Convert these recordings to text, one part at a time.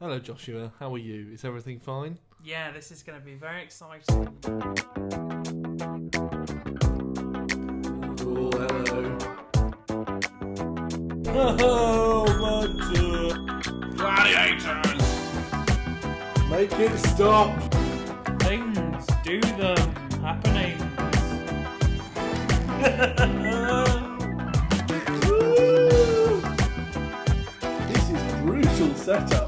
Hello, Joshua. How are you? Is everything fine? Yeah, this is going to be very exciting. Oh, hello. Oh, Roger. Gladiators! Make it stop. Things, do them, happenings. Woo! This is brutal setup.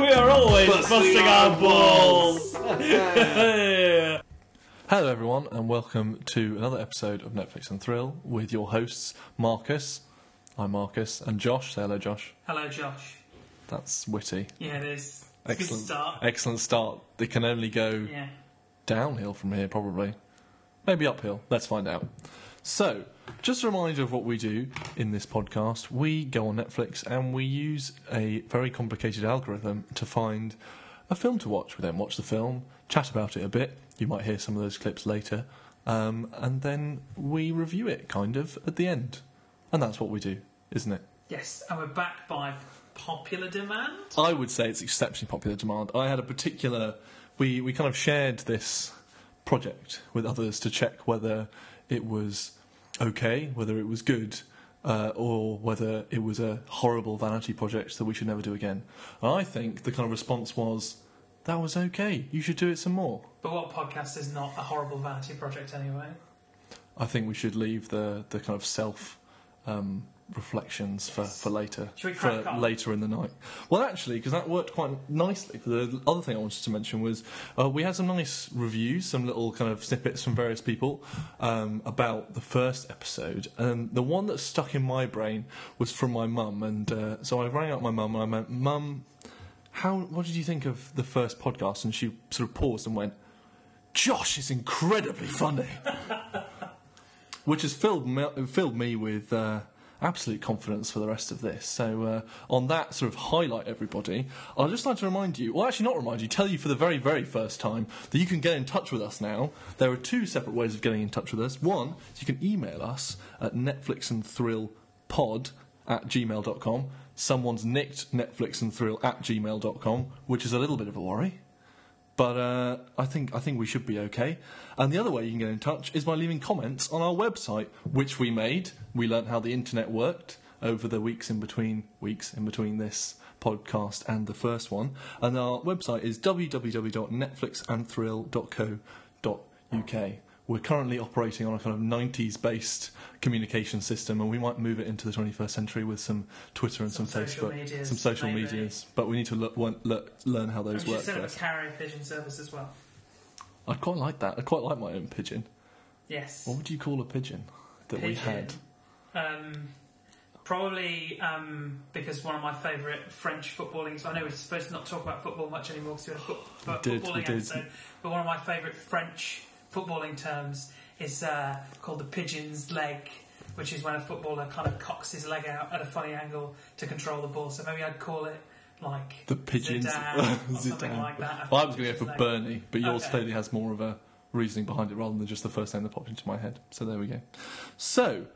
We are always Busting busting, our our balls! Hello, everyone, and welcome to another episode of Netflix and Thrill with your hosts, Marcus. I'm Marcus, and Josh. Say hello, Josh. Hello, Josh. That's witty. Yeah, it is. It's a good Excellent start. Excellent start. They can only go Yeah. downhill from here, probably. Maybe uphill. Let's find out. So, just a reminder of what we do in this podcast. We go on Netflix and we use a very complicated algorithm to find a film to watch. We then watch the film, chat about it a bit. You might hear some of those clips later. Um, and then we review it, kind of, at the end. And that's what we do, isn't it? Yes, and we're backed by popular demand. I would say it's exceptionally popular demand. I had a particular. We, we kind of shared this project with others to check whether it was okay, whether it was good, uh, or whether it was a horrible vanity project that we should never do again. And I think the kind of response was, that was okay, you should do it some more. But what podcast is not a horrible vanity project anyway? I think we should leave the, the kind of self um, reflections for, for later, for on? later in the night. Well, actually, because that worked quite nicely. The other thing I wanted to mention was uh, we had some nice reviews, some little kind of snippets from various people um, about the first episode, and the one that stuck in my brain was from my mum. And uh, so I rang up my mum and I went, "Mum, how? What did you think of the first podcast?" And she sort of paused and went, "Josh is incredibly funny." which has filled me, filled me with uh, absolute confidence for the rest of this. So, uh, on that sort of highlight, everybody, I'd just like to remind you, well, actually, not remind you, tell you for the very, very first time that you can get in touch with us now. There are two separate ways of getting in touch with us. One is you can email us at netflixandthrillpod at gmail.com. Someone's nicked Netflix and Thrill at gmail.com, which is a little bit of a worry but uh, I think I think we should be okay. And the other way you can get in touch is by leaving comments on our website, which we made. We learnt how the internet worked over the weeks in between weeks in between this podcast and the first one. And our website is www.netflixandthrill.co.uk. We're currently operating on a kind of 90s based communication system, and we might move it into the 21st century with some Twitter and some, Some Facebook, medias, some social maybe. medias. But we need to le- learn, learn how those work set up a carrier pigeon service as well. I'd quite like that. I'd quite like my own pigeon. Yes. What would you call a pigeon that we Pigeon. had? Um, probably um, because one of my favourite French footballing. I know we're supposed to not talk about football much anymore because we had a foot, We foot- did, we footballing did. episode. But one of my favourite French footballing terms is uh, called the pigeon's leg, which is when a footballer kind of cocks his leg out at a funny angle to control the ball. So maybe I'd call it like The pigeons. Zidane or something Zidane. like that. Well, I was going to go for leg. Bernie, but yours Okay. clearly has more of a reasoning behind it rather than just the first name that popped into my head. So there we go. So,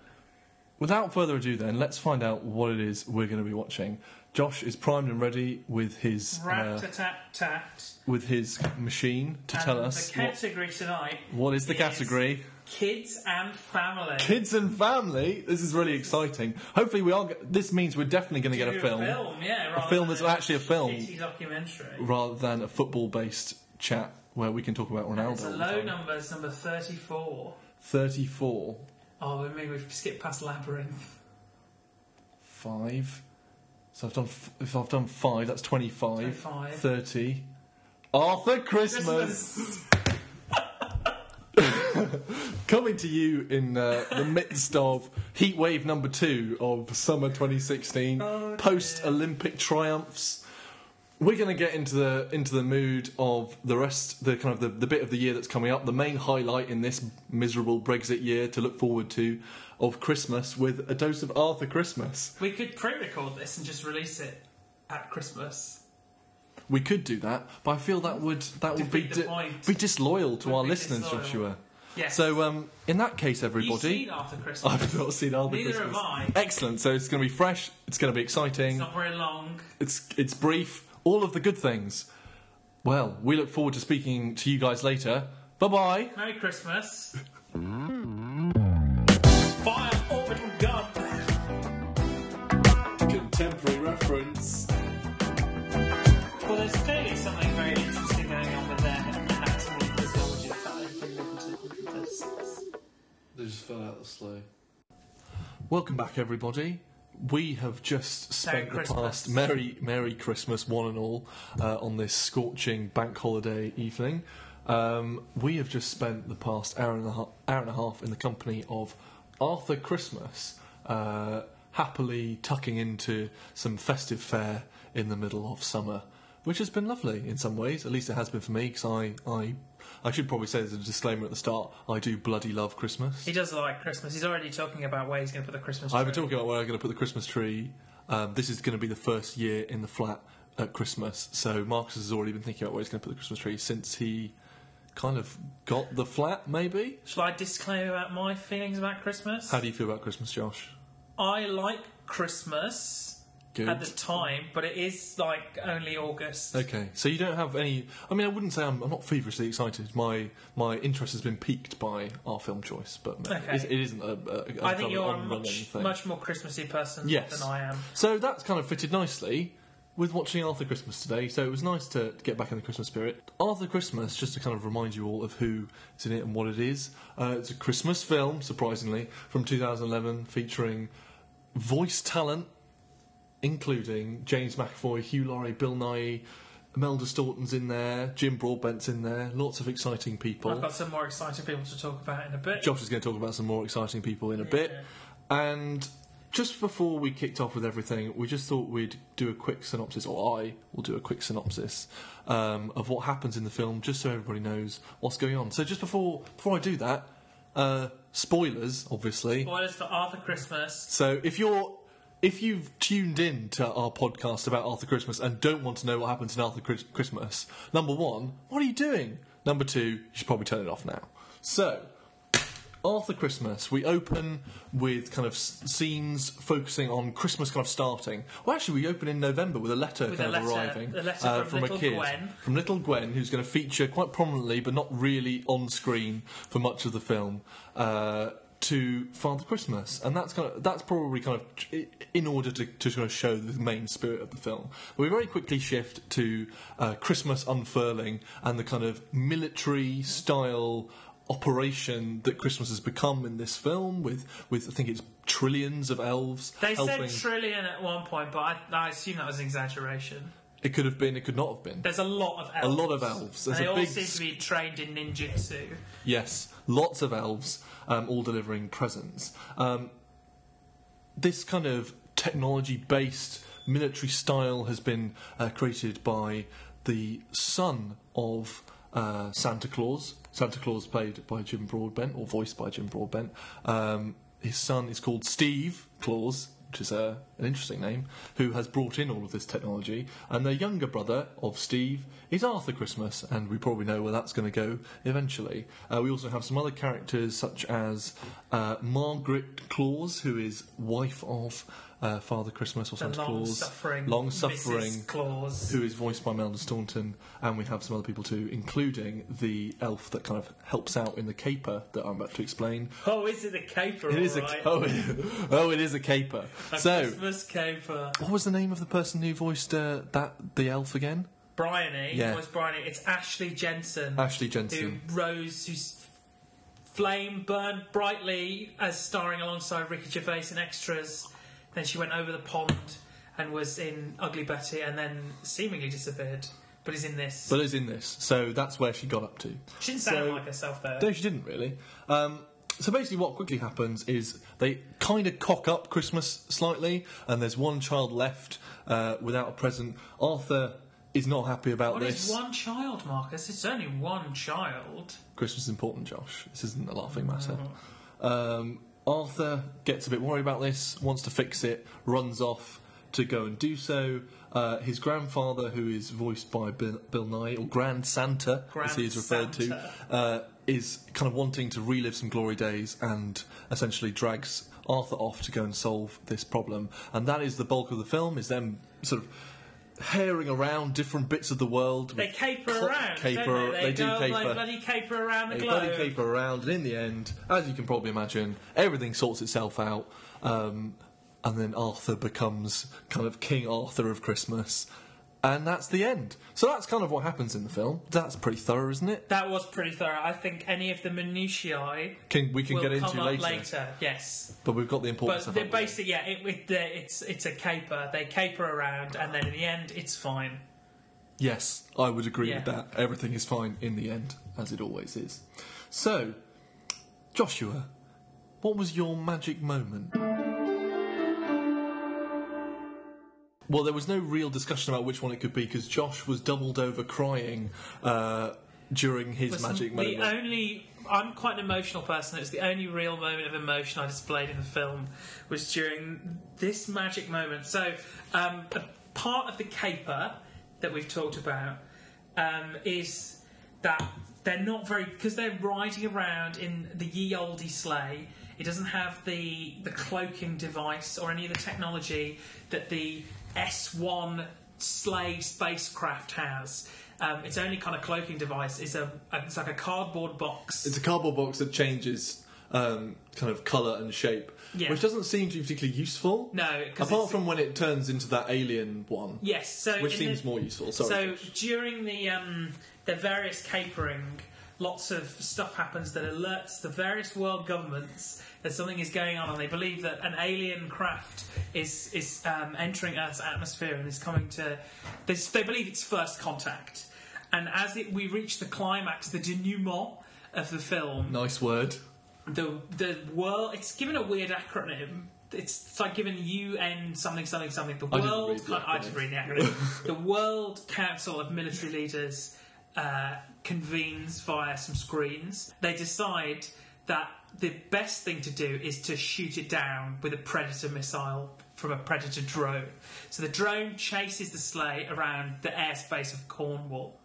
without further ado, then let's find out what it is we're going to be watching. Josh is primed and ready with his uh, Rat-a-tat-tat. with his machine to tell And us the what, category tonight what is the category. kids and family. Kids and family. This is really exciting. Hopefully, we are. This means we're definitely going to get a film. yeah, A rather film than that's actually a film. shitty documentary. rather than a football based chat where we can talk about Ronaldo. It's a all the low time. number, it's number 34. 34, Oh, maybe we've skipped past Labyrinth. 5. So I've done, f- if I've done 5, that's 25. 25. 30. Arthur Christmas! Coming to you in uh, the midst of heat wave number 2 of summer 2016, Oh, post Olympic triumphs. We're going to get into the into the mood of the rest, the kind of the, the bit of the year that's coming up. The main highlight in this miserable Brexit year to look forward to of Christmas with a dose of Arthur Christmas. We could pre record this and just release it at Christmas. We could do that, but I feel that would that would be di- be disloyal to Would our be listeners, disloyal. Joshua. Yes. So, um, in that case, You've everybody, seen After Christmas. I've not seen Arthur Neither Christmas. have I. Excellent. So it's going to be fresh. It's going to be exciting. It's not very long. It's it's brief. All of the good things. Well, we look forward to speaking to you guys later. Bye bye. Merry Christmas. Fire orbital gun. Contemporary reference. Well, there's clearly something very interesting going on with their anatomy and physiology if that had been written to 136. They just fell out the sleigh. Welcome back, everybody. We have just spent the Christmas. past Merry Merry Christmas, one and all, uh, on this scorching bank holiday evening. Um, we have just spent the past hour and a half, hour and a half in the company of Arthur Christmas, uh, happily tucking into some festive fare in the middle of summer, which has been lovely in some ways. At least it has been for me, because I, I, I should probably say as a disclaimer at the start, I do bloody love Christmas. He does like Christmas. He's already talking about where he's going to put the Christmas tree. I've been talking about where I'm going to put the Christmas tree. Um, this is going to be the first year in the flat at Christmas. So Marcus has already been thinking about where he's going to put the Christmas tree since he kind of got the flat, maybe. Shall I disclaim about my feelings about Christmas? How do you feel about Christmas, Josh? I like Christmas Good. at the time, but it is like only August. Okay, so you don't have any. I mean, I wouldn't say I'm, I'm not feverishly excited. My my interest has been piqued by our film choice, but Okay. it, it isn't a, a, a I think you're a much, thing. much more Christmassy person Yes. than I am. So that's kind of fitted nicely with watching Arthur Christmas today. So it was nice to get back in the Christmas spirit. Arthur Christmas, just to kind of remind you all of who is in it and what it is. Uh, it's a Christmas film, surprisingly, from 2011, featuring voice talent, including James McAvoy, Hugh Laurie, Bill Nighy. Imelda Staunton's in there, Jim Broadbent's in there, lots of exciting people. I've got some more exciting people to talk about in a bit. Josh is going to talk about some more exciting people in a bit. And just before we kicked off with everything, we just thought we'd do a quick synopsis, or I will do a quick synopsis um, of what happens in the film, just so everybody knows what's going on. So just before before I do that, uh, spoilers, obviously. Spoilers for Arthur Christmas. So if you're if you've tuned in to our podcast about Arthur Christmas and don't want to know what happens in Arthur Chris- Christmas, number one, what are you doing? Number two, you should probably turn it off now. So, Arthur Christmas, we open with kind of s- scenes focusing on Christmas kind of starting. Well, actually, we open in November with a letter With kind a of letter- arriving a letter uh, from a little Gwen. from little Gwen, who's going to feature quite prominently, but not really on screen for much of the film. Uh, to Father Christmas, and that's kind of that's probably kind of in order to, to sort of show the main spirit of the film. We very quickly shift to uh, Christmas unfurling and the kind of military style operation that Christmas has become in this film, with with I think it's trillions of elves They helping. said trillion at one point, but I, I assume that was an exaggeration. it could have been, it could not have been. There's a lot of elves. A lot of elves. And There's they a all big seem to be trained in ninjutsu. Yes, lots of elves, um, all delivering presents. Um, this kind of technology based military style has been uh, created by the son of uh, Santa Claus. Santa Claus, played by Jim Broadbent, or voiced by Jim Broadbent. Um, his son is called Steve Claus, which is uh, an interesting name, who has brought in all of this technology. And the younger brother of Steve is Arthur Christmas, and we probably know where that's going to go eventually. Uh, we also have some other characters, such as uh, Margaret Claus, who is wife of uh, Father Christmas or Santa long Claus. suffering, Long suffering. Claus. Who is voiced by Melda Staunton, and we have some other people too, including the elf that kind of helps out in the caper that I'm about to explain. Oh, is it a caper? It is a alright? oh, oh, it is a caper. A so, Christmas caper. what was the name of the person who voiced uh, that the elf again? Bryony. Yeah. Was Bryony? It's Ashley Jensen. Ashley who Jensen. rose, whose flame burned brightly as starring alongside Ricky Gervais in extras. Then she went over the pond and was in Ugly Betty, and then seemingly disappeared. But is in this. But is in this, so that's where she got up to. she didn't sound so- like herself there. No, she didn't really. Um, so basically, what quickly happens is they kind of cock up Christmas slightly, and there's one child left uh, without a present. Arthur is not happy about What this. is one child, Marcus? It's only one child. Christmas is important, Josh. This isn't a laughing matter. Mm. Um, Arthur gets a bit worried about this, wants to fix it, runs off to go and do so. Uh, his grandfather, who is voiced by Bill, Bill Nighy, or Grand Santa, as he is referred to, uh, is kind of wanting to relive some glory days and essentially drags Arthur off to go and solve this problem. And that is the bulk of the film, is them sort of herring around different bits of the world. They caper around. Caper, don't they? they do caper. Like, bloody caper around the They globe. bloody caper around, and in the end, as you can probably imagine, everything sorts itself out. Um, and then Arthur becomes kind of King Arthur of Christmas. And that's the end. So that's kind of what happens in the film. That's pretty thorough, isn't it? That was pretty thorough. I think any of the minutiae Can, we can will get into later, later. Yes, But we've got the important but stuff. they're the way. basically yeah. It, it, it's it's a caper. They caper around, and then in the end, it's fine. Yes, I would agree Yeah. with that. Everything is fine in the end, as it always is. So, Joshua, what was your magic moment? Well, there was no real discussion about which one it could be because Josh was doubled over crying uh, during his magic the moment. only I'm quite an emotional person. It's the only real moment of emotion I displayed in the film was during this magic moment. So, um, a part of the caper that we've talked about um, is that they're not very because they're riding around in the ye olde sleigh. It doesn't have the the cloaking device or any of the technology that the S1 sleigh spacecraft has. Um, its only kind of cloaking device is a, a it's like a cardboard box. It's a cardboard box that changes um, kind of colour and shape, Yeah. which doesn't seem to be particularly useful. no, Apart from when it turns into that alien one, yes, so which seems the- more useful. Sorry. So during the um, the various capering, lots of stuff happens that alerts the various world governments that something is going on, and they believe that an alien craft is is um, entering Earth's atmosphere and is coming to. They, they believe it's first contact, and as it, we reach the climax, the denouement of the film, nice word. the the world. It's given a weird acronym. It's, it's like giving UN something something something. The I didn't read the I just acronym. read the acronym. the World Council of Military Leaders uh, convenes via some screens. They decide that the best thing to do is to shoot it down with a predator missile from a predator drone. So the drone chases the sleigh around the airspace of Cornwall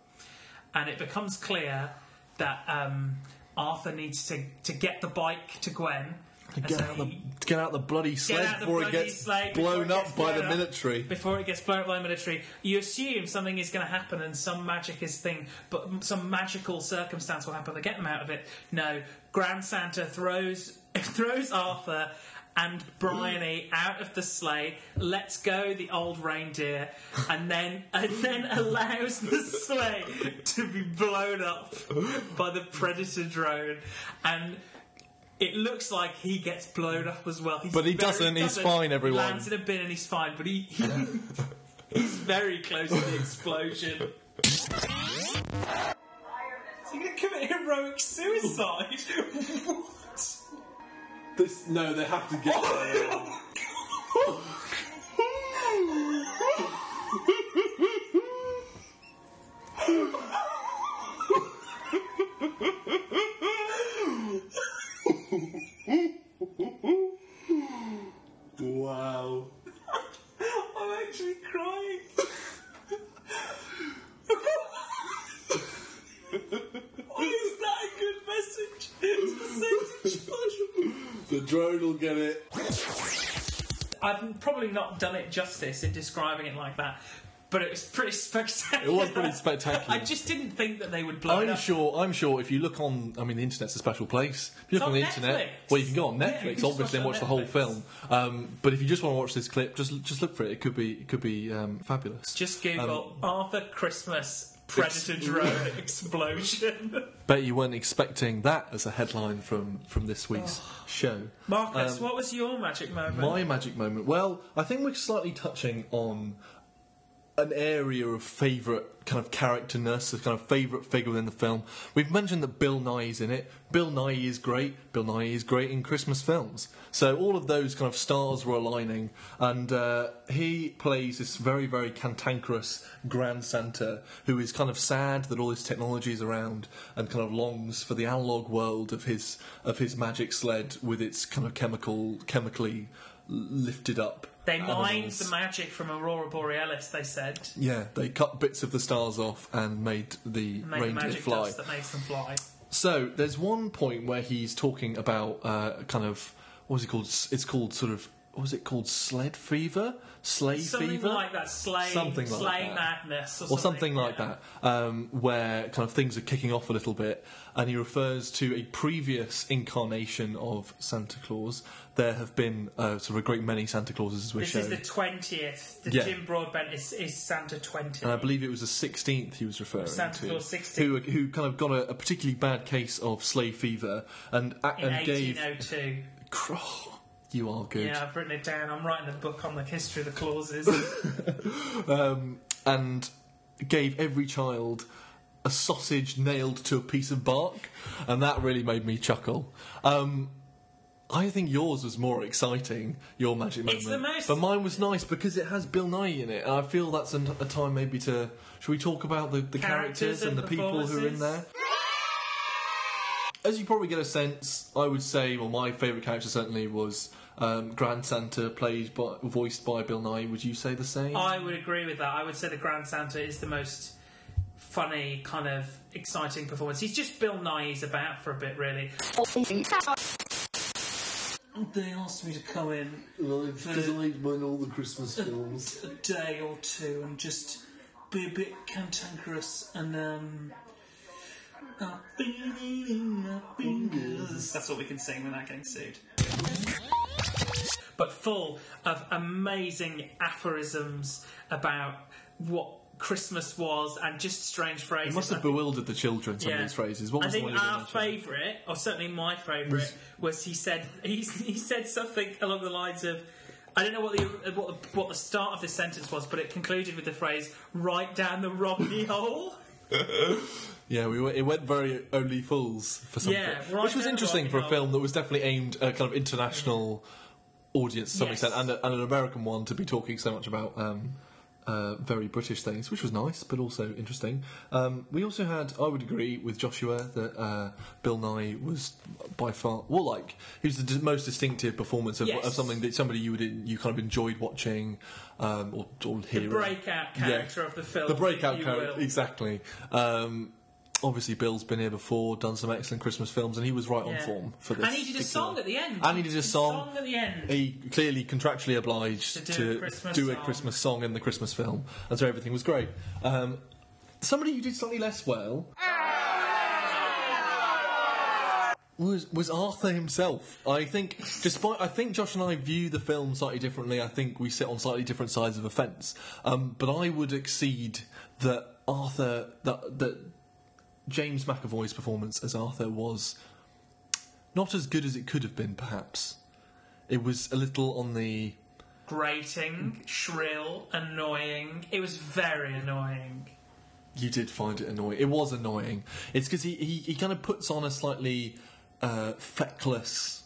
and it becomes clear that um, Arthur needs to, to get the bike to Gwen. Get out, the, he- get out the bloody sled before it gets sled before blown it up gets by blown the up. military. before it gets blown up by the military. You assume something is going to happen and some magic is thing, but some magical circumstance will happen to get them out of it. No, Grand Santa throws throws Arthur and Bryony out of the sleigh, lets go the old reindeer, and then and then allows the sleigh to be blown up by the predator drone and. It looks like he gets blown up as well. He's But he very- doesn't, he's fine, everyone. Lands in a bin and he's fine, but he, he he's very close to the explosion. Is he going to commit heroic suicide? what? This, no, they have to get oh there. wow. I'm actually crying. Why is that a good message to say to children? The get it. I've probably not done it justice in describing it like that, but it was pretty spectacular. It was pretty spectacular. I just didn't think that they would blow it I'm up. sure. I'm sure. If you look on, I mean, the internet's a special place. If you look It's on the on internet, Netflix. well, you can go on Netflix, just obviously, and watch it the whole film. Um, but if you just want to watch this clip, just just look for it. It could be it could be um, fabulous. Just Google Um, Arthur Christmas Predator drone explosion. Bet you weren't expecting that as a headline from from this week's show. Marcus, Um, what was your magic moment? My magic moment. Well, I think we're slightly touching on an area of favourite kind of characterness, a kind of favourite figure within the film. We've mentioned that Bill Nighy is in it. Bill Nighy is great. Bill Nighy is great in Christmas films. So all of those kind of stars were aligning, and uh, he plays this very, very cantankerous Grand Santa who is kind of sad that all this technology is around and kind of longs for the analog world of his of his magic sled with its kind of chemical, chemically lifted up They mined the magic from Aurora Borealis. They said Yeah, they cut bits of the stars off and made the made the reindeer magic fly. dust that makes them fly. So there's one point where he's talking about uh, kind of what was it called? It's called sort of what was it called? Sled fever, sleigh Something fever, like that, sleigh, Something like sleigh that. madness, or, or something like yeah. that, um, where kind of things are kicking off a little bit, and he refers to a previous incarnation of Santa Claus. There have been uh, sort of a great many Santa Clauses as we're This is the twentieth. The Yeah. Jim Broadbent is, is Santa twenty. and I believe it was the 16th he was referring Santa to, Santa Claus 16th. who who kind of got a, a particularly bad case of sleigh fever, and in and gave. you are good. Yeah, I've written it down. I'm writing a book on the history of the clauses. um, and gave every child a sausage nailed to a piece of bark, and that really made me chuckle. Um, I think yours was more exciting, your magic moment. It's the most- But mine was nice because it has Bill Nighy in it, and I feel that's an, a time maybe to. Should we talk about the, the characters, Characters and and the people who are in there? As you probably get a sense, I would say, well, my favourite character certainly was um, Grand Santa, played by, voiced by Bill Nighy. Would you say the same? I would agree with that. I would say the Grand Santa is the most funny, kind of exciting performance. He's just Bill Nighy's about for a bit, really. They asked me to come in Because I mind all the Christmas films. a day or two and just be a bit cantankerous and um. Feeling my fingers. That's what we can sing without getting sued. But full of amazing aphorisms about what Christmas was and just strange phrases. It must have bewildered the children, some of these phrases. What I was the think one our favourite, or certainly my favourite, was he said he, he said something along the lines of. I don't know what the what the, what the start of this sentence was, but it concluded with the phrase "right down the Romney hole." Yeah, we went, it went very only fools for something. Yeah, right Which was interesting for a film that was definitely aimed at kind of international audience to some Yes. extent, and, a, and an American one to be talking so much about um, uh, very British things, which was nice, but also interesting. Um, we also had, I would agree with Joshua that uh, Bill Nighy was by far, well, like he was the d- most distinctive performance of, Yes. of something that somebody you would you kind of enjoyed watching um, or, or The breakout character of the film. the breakout character, exactly. Um, obviously, Bill's been here before, done some excellent Christmas films, and he was right on Yeah. form for this. And he did a song at the end. And he did a song. at the end. He clearly contractually obliged To to, do a Christmas do a song. Christmas song in the Christmas film, and so everything was great. Um, somebody who did slightly less well was was Arthur himself. I think, despite I think Josh and I view the film slightly differently. I think we sit on slightly different sides of a fence. Um, but I would exceed that Arthur that that James McAvoy's performance as Arthur was not as good as it could have been. Perhaps it was a little on the Grating, shrill, annoying. It was very annoying. You did find it annoying. It was annoying. It's because he, he, he kind of puts on a slightly uh, feckless,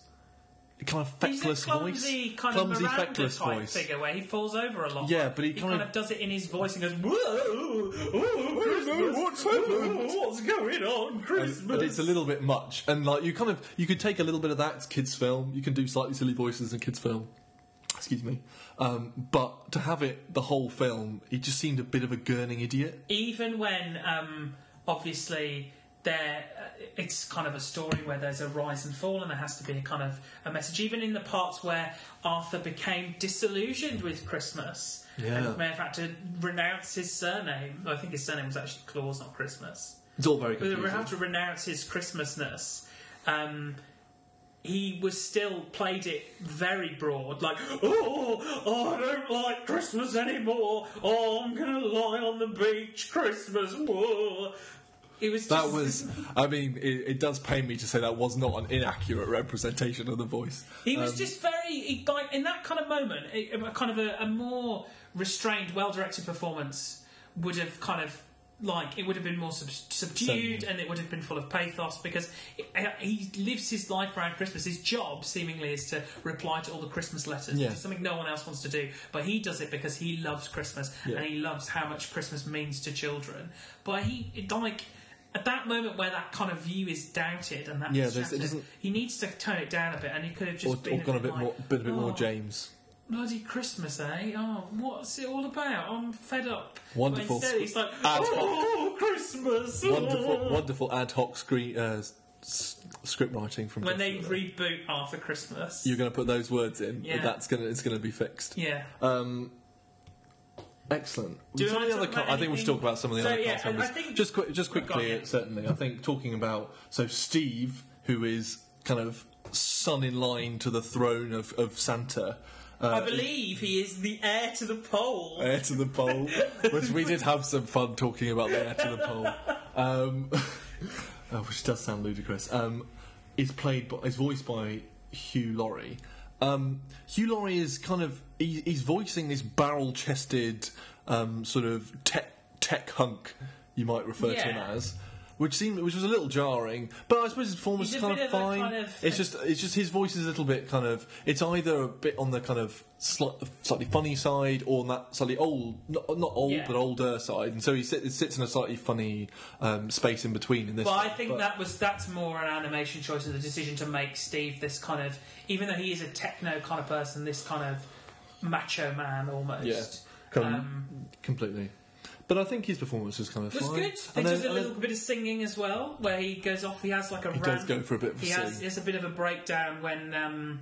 kind of He's feckless a clumsy, voice, kind clumsy of Miranda feckless type voice. figure where he falls over a lot. Yeah, but he he kind of- of does it in his voice and goes, "Whoa, oh, what's happened?" what's going on, Christmas?" And, and it's a little bit much, and like you kind of you could take a little bit of that. It's kids' film. You can do slightly silly voices in kids' film. Excuse me, um, but to have it the whole film, he just seemed a bit of a gurning idiot. even when um, obviously there uh, it's kind of a story where there's a rise and fall and there has to be a kind of a message even in the parts where arthur became disillusioned with christmas Yeah. and may have had to renounce his surname i think his surname was actually claus not christmas It's all very but we have to renounce his christmasness um, he was still played it very broad, like, oh, oh, I don't like Christmas anymore. Oh, I'm gonna lie on the beach, Christmas. Whoa. It was That just, was, I mean, it, it does pain me to say that was not an inaccurate representation of the voice. He was Um, just very he, like in that kind of moment, a, a kind of a, a more restrained, well-directed performance would have kind of like it would have been more sub- subdued So- and it would have been full of pathos because it, uh, he lives his life around Christmas. His job seemingly is to reply to all the Christmas letters, Yeah. which is something no one else wants to do. But he does it because he loves Christmas Yeah. and he loves how much Christmas means to children. But he like. At that moment where that kind of view is doubted and that Yeah, it doesn't- he needs to tone it down a bit, and he could have or, just been or gone a bit like, more, bit a bit more "Oh, James. Bloody Christmas, eh? Oh, what's it all about? I'm fed up. Wonderful But instead, he's like, ad hoc. oh, Christmas. wonderful, wonderful ad hoc screen, uh, s- script writing from. When they Jeff. reboot after Christmas. you're going to put those words in. Yeah. That's gonna it's going to be fixed. yeah. Um, excellent. Do you Some of the other co- I think we should talk about some of the So, other yeah, cast I- I members. think- just quick, just Go on, quickly, yeah. certainly. I think talking about so Steve, who is kind of son in line to the throne of, of Santa. Uh, I believe he is the heir to the pole. Heir to the pole, which we did have some fun talking about the heir to the pole, um, oh, which does sound ludicrous. Um, is played, by, is voiced by Hugh Laurie. Um, Hugh Laurie is kind of he, he's voicing this barrel-chested um, sort of tech tech hunk, you might refer to him Yeah. as. Which seemed, which was a little jarring, but I suppose his performance is kind of of fine. kind of- it's just, it's just his voice is a little bit kind of. It's either a bit on the kind of sli- slightly funny side, or on that slightly old, not, not old Yeah. but older side, and so he sit, sits in a slightly funny um, space in between in this. But I think but- that was that's more an animation choice and the decision to make Steve this kind of, even though he is a techno kind of person, this kind of macho man almost. Yeah. Of Um, completely. But I think his performance was kind of It was fine. good. And there's a little bit of singing as well, where he goes off. He has like a He rant. does go for a bit of a He has, sing. he has a bit of a breakdown when um,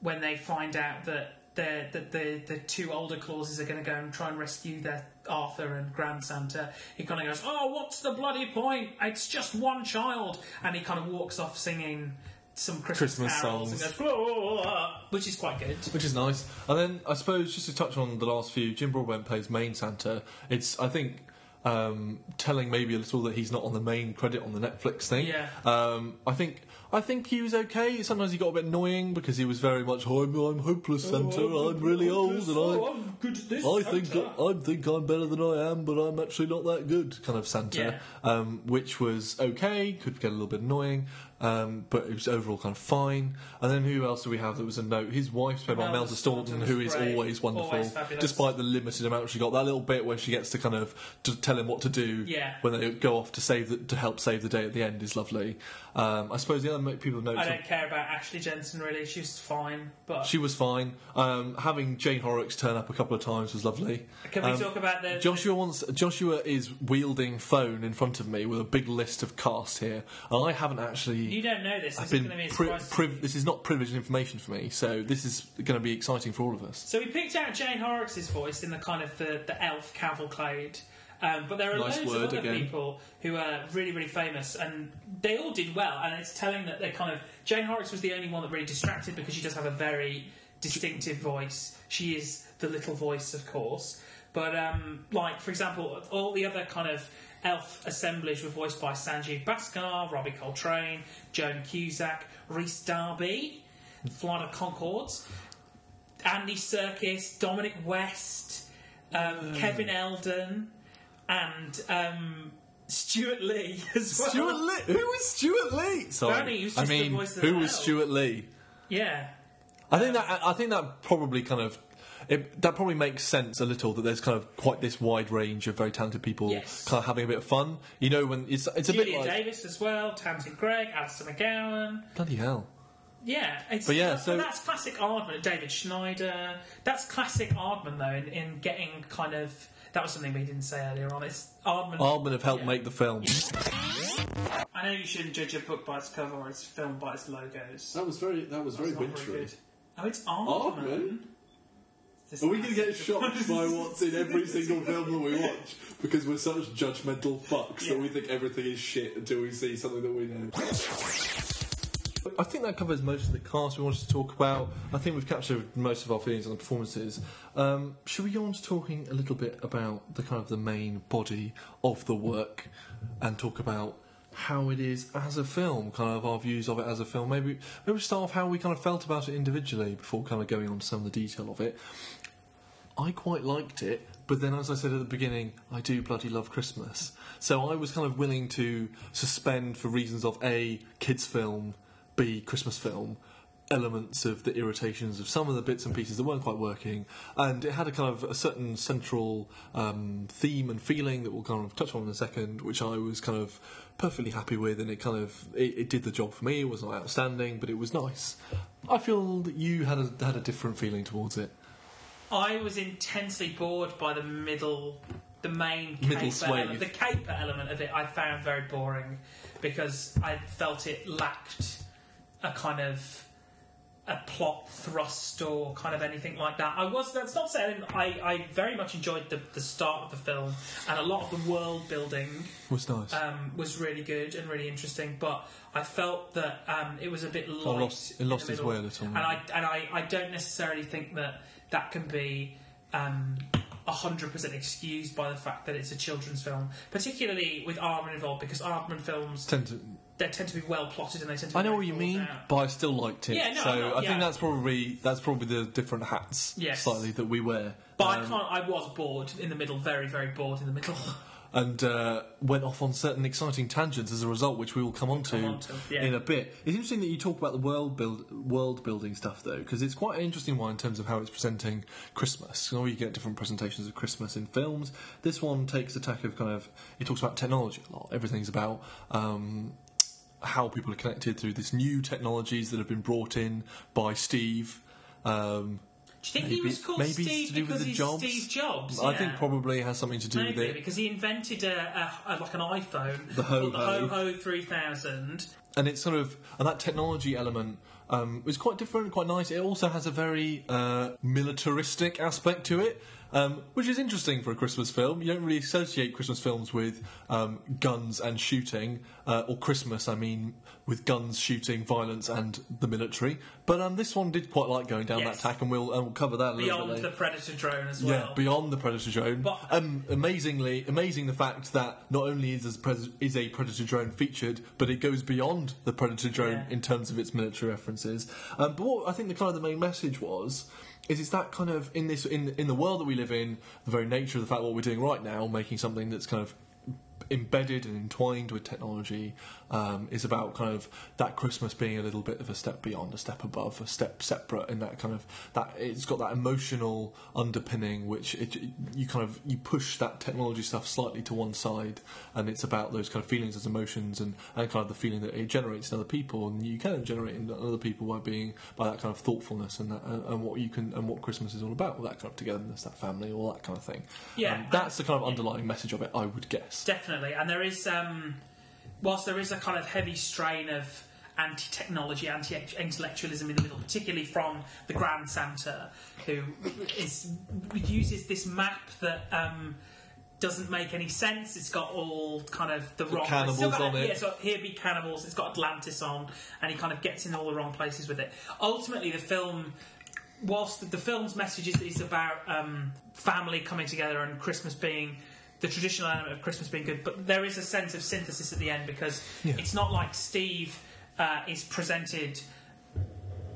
when they find out that the that the the two older clauses are going to go and try and rescue their Arthur and Grand Santa. He kind of goes, "Oh, what's the bloody point? It's just one child," and he kind of walks off singing some Christmas, Christmas carols songs. and goes, "Whoa," which is quite good. which is nice. And then I suppose just to touch on the last few, Jim Broadbent plays main Santa. It's I think um, telling maybe a little that he's not on the main credit on the Netflix thing. Yeah. Um, I think I think he was okay. Sometimes he got a bit annoying because he was very much I'm, I'm hopeless Santa. I'm really old and I. Oh, I'm good at this. I think Santa." I think I'm better than I am, but I'm actually not that good, kind of Santa, um, which was okay. Could get a little bit annoying, um, but it was overall kind of fine. And then who else do we have that was a note? His wife's played by Melba Melda Staunton, who is great. always wonderful, Always despite the limited amount she got. That little bit where she gets to kind of to tell him what to do Yeah. when they go off to save the, to help save the day at the end is lovely. Um, I suppose the other people have I don't care about Ashley Jensen really. She was fine, but She was fine. Um, having Jane Horrocks turn up a couple of times was lovely. can we Um, talk about the Joshua wants. Joshua is wielding phone in front of me with a big list of cast here, and I haven't actually. You don't know this. This I've is been going to be a pri- priv- this is not privileged information for me, so this is going to be exciting for all of us. So we picked out Jane Horrocks' voice in the kind of the, the elf cavalcade. Um, but there are Nice loads of other again. people who are really, really famous, and they all did well. And it's telling that they're kind of Jane Horrocks was the only one that really distracted because she does have a very distinctive voice. She is the little voice, of course. But um, like for example, all the other kind of elf assemblage were voiced by Sanjeev Bhaskar, Robbie Coltrane, Joan Cusack, Rhys Darby, Flight of Conchords. Andy Serkis, Dominic West, um, Kevin Eldon, and um, Stewart Lee as well. Stewart Lee. Who is Stewart Lee? Sorry, Apparently he was I just the mean, voice of who the was elf. Stewart Lee? Yeah. I think that. I think that probably kind of. It, that probably makes sense a little that there's kind of quite this wide range of very talented people Yes. kind of having a bit of fun. You know, when it's it's a Julia bit like Davis as well, Tamsin Greig, Alistair McGowan. bloody hell. Yeah, it's, But yeah, but so- that's classic Aardman. David Schneider. That's classic Aardman though, in, in getting kind of. That was something we didn't say earlier on. It's Aardman. Aardman have helped Yeah. make the film. I know you shouldn't judge a book by its cover or its film by its logos. That was very. That was That's not very good. Oh, it's Aardman. Aardman? This Are we going to get massive- shocked by what's in every single film that we watch because we're such judgmental fucks Yeah. that we think everything is shit until we see something that we know? I think that covers most of the cast we wanted to talk about. I think we've captured most of our feelings on the performances. Um, should we go on to talking a little bit about the kind of the main body of the work and talk about how it is as a film, kind of our views of it as a film. Maybe maybe start off how we kind of felt about it individually before kind of going on to some of the detail of it. I quite liked it, but then, as I said at the beginning, I do bloody love Christmas. So I was kind of willing to suspend, for reasons of A, kids' film, B, Christmas film, elements of the irritations of some of the bits and pieces that weren't quite working. And it had a kind of a certain central um, theme and feeling that we'll kind of touch on in a second, which I was kind of perfectly happy with, and it kind of it, it did the job for me. It was not outstanding, but it was nice. I feel that you had a, had a different feeling towards it. I was intensely bored by the middle, the main Middle caper swathe. element, the caper element of it. I found very boring because I felt it lacked a kind of a plot thrust or kind of anything like that. I was that's not saying I, I very much enjoyed the, the start of the film and a lot of the world building Was nice. um, was really good and really interesting, but I felt that um, it was a bit light. lost- it in the lost its middle. way a little. And I and I, I don't necessarily think that that can be um, hundred percent excused by the fact that it's a children's film, particularly with Aardman involved, because Aardman films Tend to, they tend to be well plotted and they tend to. Be I know what you mean, out. but I still liked it. Yeah, no, so I yeah. think that's probably that's probably the different hats Yes. slightly that we wear. But I Um, can't. I was bored in the middle, very very bored in the middle. and uh, went off on certain exciting tangents as a result, which we will come on to, Come on to, yeah. in a bit. It's interesting that you talk about the world build, world building stuff though, because it's quite an interesting one in terms of how it's presenting Christmas. You know, you get different presentations of Christmas in films. This one takes a tack of kind of it talks about technology a lot. Everything's about. Um, how people are connected through this new technologies that have been brought in by Steve. Um, Do you think he Maybe- was called Steve to do with because the he's Jobs. Steve Jobs? I Yeah. think probably has something to do Maybe with it. because he invented a, a, a like an iPhone The. Ho Ho 3000. and it's sort of and that technology element um, is quite different, quite nice. It also has a very uh, militaristic aspect to it, um, which is interesting for a Christmas film. You don't really associate Christmas films with um, guns and shooting, uh, or Christmas, I mean, with guns, shooting, violence, and the military. But um, this one did quite like going down Yes. that tack, and we'll, and we'll cover that a little Beyond bit the. Predator drone as well. Yeah, beyond the Predator drone. But- um, amazingly, amazing the fact that not only is, this pres- is a Predator drone featured, but it goes beyond the Predator drone Yeah. in terms of its military references. Um, but what I think the kind of the main message was is it's that kind of in this in in the world that we live in, the very nature of the fact what we're doing right now, making something that's kind of embedded and entwined with technology um, is about kind of that Christmas being a little bit of a step beyond, a step above, a step separate in that kind of that it's got that emotional underpinning which it, you kind of you push that technology stuff slightly to one side and it's about those kind of feelings as emotions and, and kind of the feeling that it generates in other people and you can generate in other people by being by that kind of thoughtfulness and that, and, and what you can and what Christmas is all about all that kind of togetherness that family all that kind of thing. Yeah, Um, that's the kind of underlying message of it I would guess. Definitely, and there is, um, whilst there is a kind of heavy strain of anti-technology, anti-intellectualism in the middle, particularly from the Grand Santa, who is uses this map that. Um, doesn't make any sense. It's got all kind of the wrong cannibals got- on it. Yeah, so here be cannibals. It's got Atlantis on, and he kind of gets in all the wrong places with it. Ultimately, the film whilst the, the film's message is, is about um, family coming together and Christmas being the traditional element of Christmas being good, but there is a sense of synthesis at the end because Yeah. it's not like Steve uh, is presented.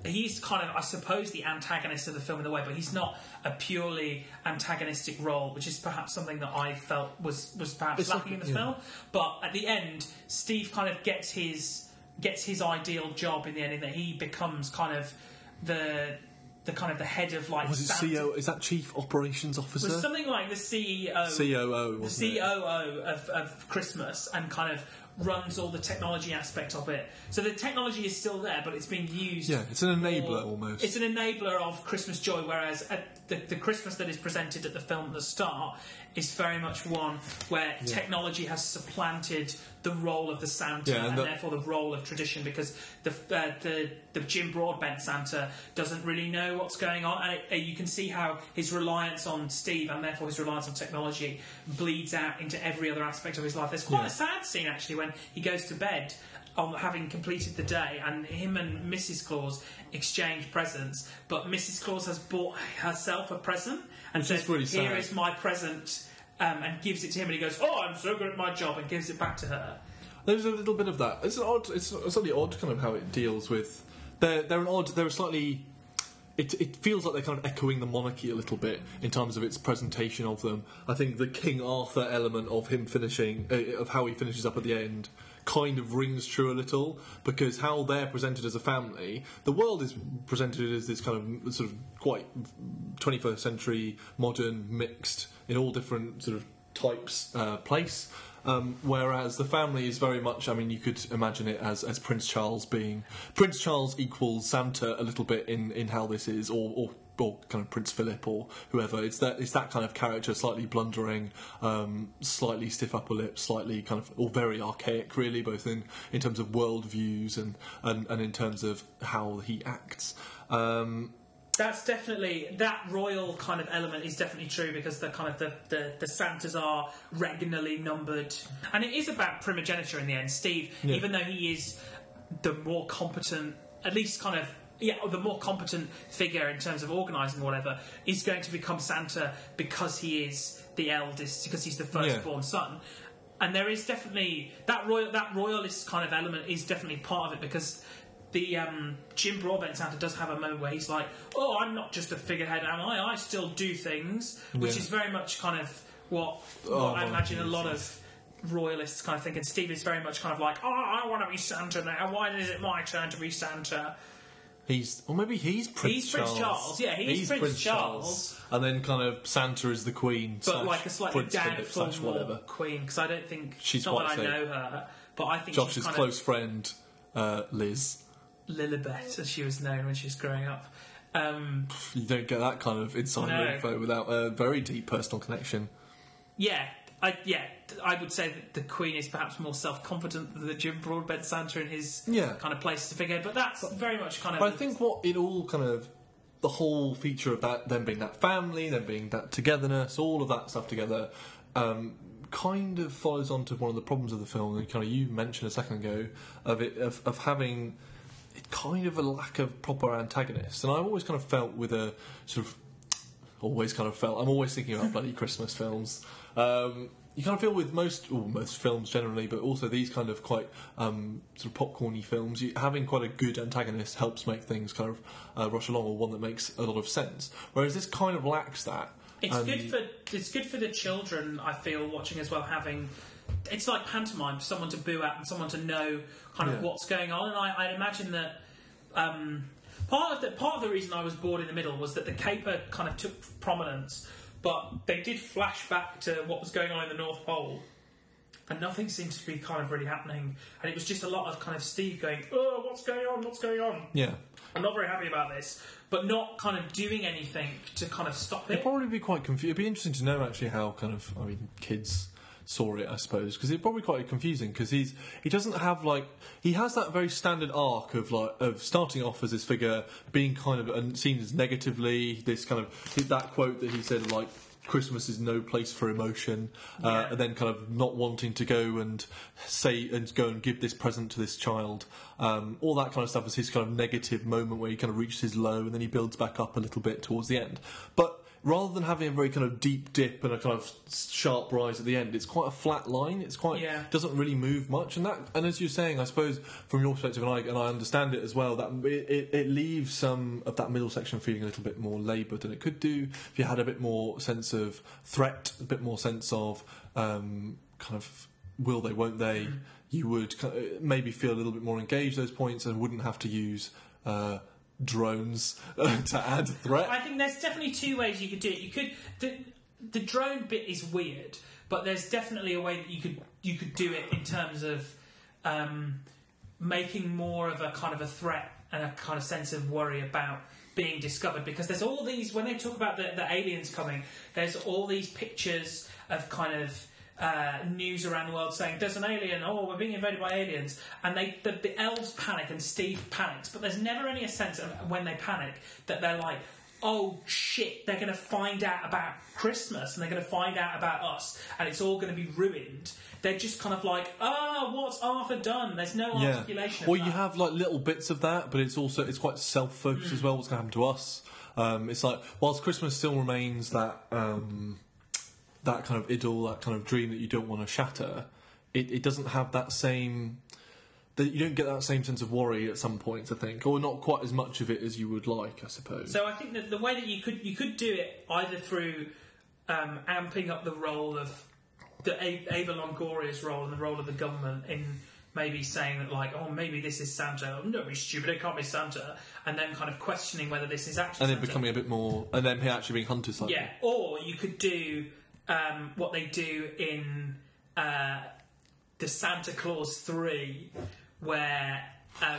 He's kind of, I suppose, the antagonist of the film in a way, but he's not a purely antagonistic role, which is perhaps something that I felt was was perhaps It's lacking like- in the yeah. film. But at the end, Steve kind of gets his gets his ideal job in the end, in that he becomes kind of the the kind of the head of like was it Santa- CO is that Chief Operations Officer? Was something like the CEO COO the? COO of, of Christmas and kind of runs all the technology aspect of it. So the technology is still there, but it's being used. Yeah, it's an enabler for- almost. It's an enabler of Christmas joy, whereas at the, the Christmas that is presented at the film at the start is very much one where technology has supplanted the role of the Santa Yeah, and and, the- therefore the role of tradition because the, uh, the the Jim Broadbent Santa doesn't really know what's going on, and it, uh, you can see how his reliance on Steve and therefore his reliance on technology bleeds out into every other aspect of his life. There's quite Yeah. a sad scene actually when he goes to bed on having completed the day, and him and Mrs. Claus exchange presents, but Mrs. Claus has bought herself a present and Which is says, really "Here sad. is my present." Um, and gives it to him, and he goes, "Oh, I'm so good at my job," and gives it back to her. There's a little bit of that. It's an odd. It's a slightly odd kind of how it deals with. They're they're an odd. They're a slightly. It, it feels like they're kind of echoing the monarchy a little bit in terms of its presentation of them. I think the King Arthur element of him finishing, uh, of how he finishes up at the end, kind of rings true a little because how they're presented as a family, the world is presented as this kind of sort of quite 21st century, modern, mixed, in all different sort of types uh, place. Um, whereas the family is very much, I mean, you could imagine it as, as Prince Charles being. Prince Charles equals Santa a little bit in, in how this is, or, or or kind of Prince Philip or whoever. It's that it's that kind of character, slightly blundering, um, slightly stiff upper lip, slightly kind of or very archaic, really, both in, in terms of world views and, and, and in terms of how he acts. Um, That's definitely that royal kind of element is definitely true because the kind of the, the, the Santas are regularly numbered, and it is about primogeniture in the end. Steve, Yeah. even though he is the more competent, at least kind of yeah, the more competent figure in terms of organising whatever, is going to become Santa because he is the eldest, because he's the firstborn son. And there is definitely that royal that royalist kind of element is definitely part of it because the um, Jim Broadbent Santa does have a moment where he's like, "Oh, I'm not just a figurehead, am I? I still do things," which Yeah. is very much kind of what, what Oh, I my imagine a lot of royalists kind of think. And Steve is very much kind of like, "Oh, I want to be Santa now. Why is it my turn to be Santa?" He's, or maybe he's Prince He's Charles. Prince Charles, yeah, he's Prince Charles. and then kind of Santa is the Queen, But slash like a slightly Prince Philip slash whatever. queen, because I don't think She's not that I know her, but I think Josh's she's kind close friend, uh, Liz. Lilibet, as she was known when she was growing up. Um, You don't get that kind of insider No. info without a very deep personal connection. Yeah, I yeah, I would say that the Queen is perhaps more self-confident than the Jim Broadbent Santa in his Yeah. kind of place to a figurehead, but that's very much kind of. But I think what it all kind of the whole feature of that them being that family, them being that togetherness, all of that stuff together, um, kind of follows on to one of the problems of the film and kind of you mentioned a second ago of it of, of having kind of a lack of proper antagonists. And I've always kind of felt with a sort of always kind of felt I'm always thinking about bloody Christmas films. Um, you kind of feel with most, or most films generally, but also these kind of quite um, sort of popcorny films, you, having quite a good antagonist helps make things kind of uh, rush along, or one that makes a lot of sense. Whereas this kind of lacks that. it's And- good for it's good for the children. I feel watching as well having. It's like pantomime for someone to boo at and someone to know kind of Yeah. what's going on. And I, I imagine that um, part of the part of the reason I was bored in the middle was that the caper kind of took prominence, but they did flash back to what was going on in the North Pole, and nothing seemed to be kind of really happening. And it was just a lot of kind of Steve going, "Oh, what's going on? What's going on?" Yeah. I'm not very happy about this, but not kind of doing anything to kind of stop it. It'd probably be quite confusing. It'd be interesting to know actually how kind of I mean kids saw it, I suppose, because it'd probably quite confusing because he's he doesn't have like he has that very standard arc of like of starting off as this figure being kind of and seen as negatively this kind of that quote that he said like. Christmas is no place for emotion, uh, Yeah. and then kind of not wanting to go and say and go and give this present to this child. Um, all that kind of stuff is his kind of negative moment where he kind of reaches his low and then he builds back up a little bit towards the end. But rather than having a very kind of deep dip and a kind of sharp rise at the end, it's quite a flat line. It's quite Yeah. doesn't really move much, and that and as you're saying, I suppose from your perspective, and I and I understand it as well, that it, it, it leaves some of that middle section feeling a little bit more laboured than it could do if you had a bit more sense of threat, a bit more sense of um, kind of will they, won't they. You would uh, maybe feel a little bit more engaged those points and wouldn't have to use. Uh, drones to add threat. I think there's definitely two ways you could do it. You could the, the drone bit is weird, but there's definitely a way that you could you could do it in terms of um, making more of a kind of a threat and a kind of sense of worry about being discovered because there's all these when they talk about the, the aliens coming there's all these pictures of kind of uh, news around the world saying there's an alien oh we're being invaded by aliens and they the, the elves panic and steve panics but there's never any sense of when they panic that they're like oh shit they're going to find out about christmas and they're going to find out about us and it's all going to be ruined they're just kind of like ah what's arthur done there's no articulation Or of you that. have like little bits of that, but it's also it's quite self-focused as well. What's going to happen to us? Um, it's like whilst Christmas still remains that um, that kind of idyll, that kind of dream that you don't want to shatter. It, it doesn't have that same. That you don't get that same sense of worry at some points, I think, or not quite as much of it as you would like, I suppose. So I think that the way that you could you could do it either through um, amping up the role of the Eva Longoria's role and the role of the government in maybe saying that like oh maybe this is Santa oh, don't be stupid it can't be Santa and then kind of questioning whether this is actually and then becoming a bit more, and then actually being hunted slightly. yeah or you could do um, what they do in uh, the Santa Claus three where Um,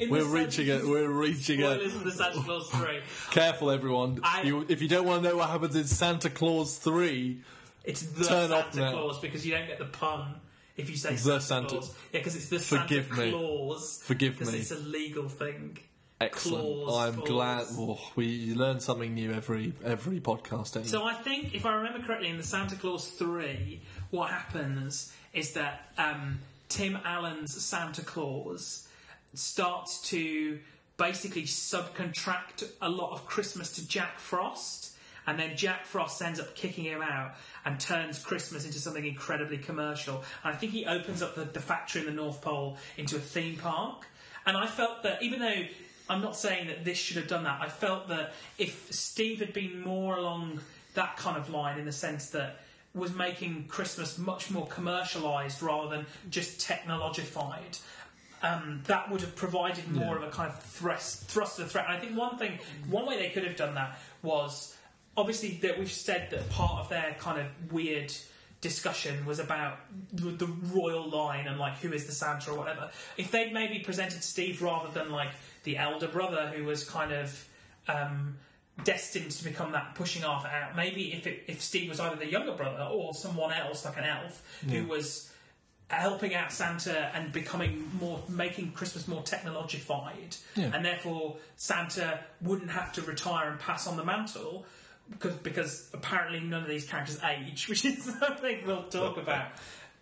in We're the reaching Santa- it. We're reaching it. for the Santa Claus 3. Careful, everyone. I- You, if you don't want to know what happens in Santa Claus 3, It's the Turn off Santa. Claus because you don't get the pun if you say The Santa, Santa- Claus. Yeah, because it's the Forgive Santa me. Claus. Forgive because me. it's a legal thing. Excellent. Claus, I'm glad. Oh, we learn something new every every podcast. So I think, if I remember correctly, in the Santa Claus 3, what happens is that um, Tim Allen's Santa Claus starts to basically subcontract a lot of Christmas to Jack Frost. And then Jack Frost ends up kicking him out and turns Christmas into something incredibly commercial. And I think he opens up the, the factory in the North Pole into a theme park. And I felt that even though I'm not saying that this should have done that, I felt that if Steve had been more along that kind of line in the sense that was making Christmas much more commercialised rather than just technologified, um, that would have provided more of a kind of thrust, thrust of the threat. And I think one thing, one way they could have done that was obviously that we've said that part of their kind of weird discussion was about the, the royal line and like who is the Santa or whatever. If they'd maybe presented Steve rather than like the elder brother who was kind of um, destined to become that pushing Arthur out, maybe if it, if Steve was either the younger brother or someone else like an elf who was helping out Santa and becoming more, making Christmas more technologified, Yeah. and therefore Santa wouldn't have to retire and pass on the mantle because because apparently none of these characters age, which is something we'll talk about.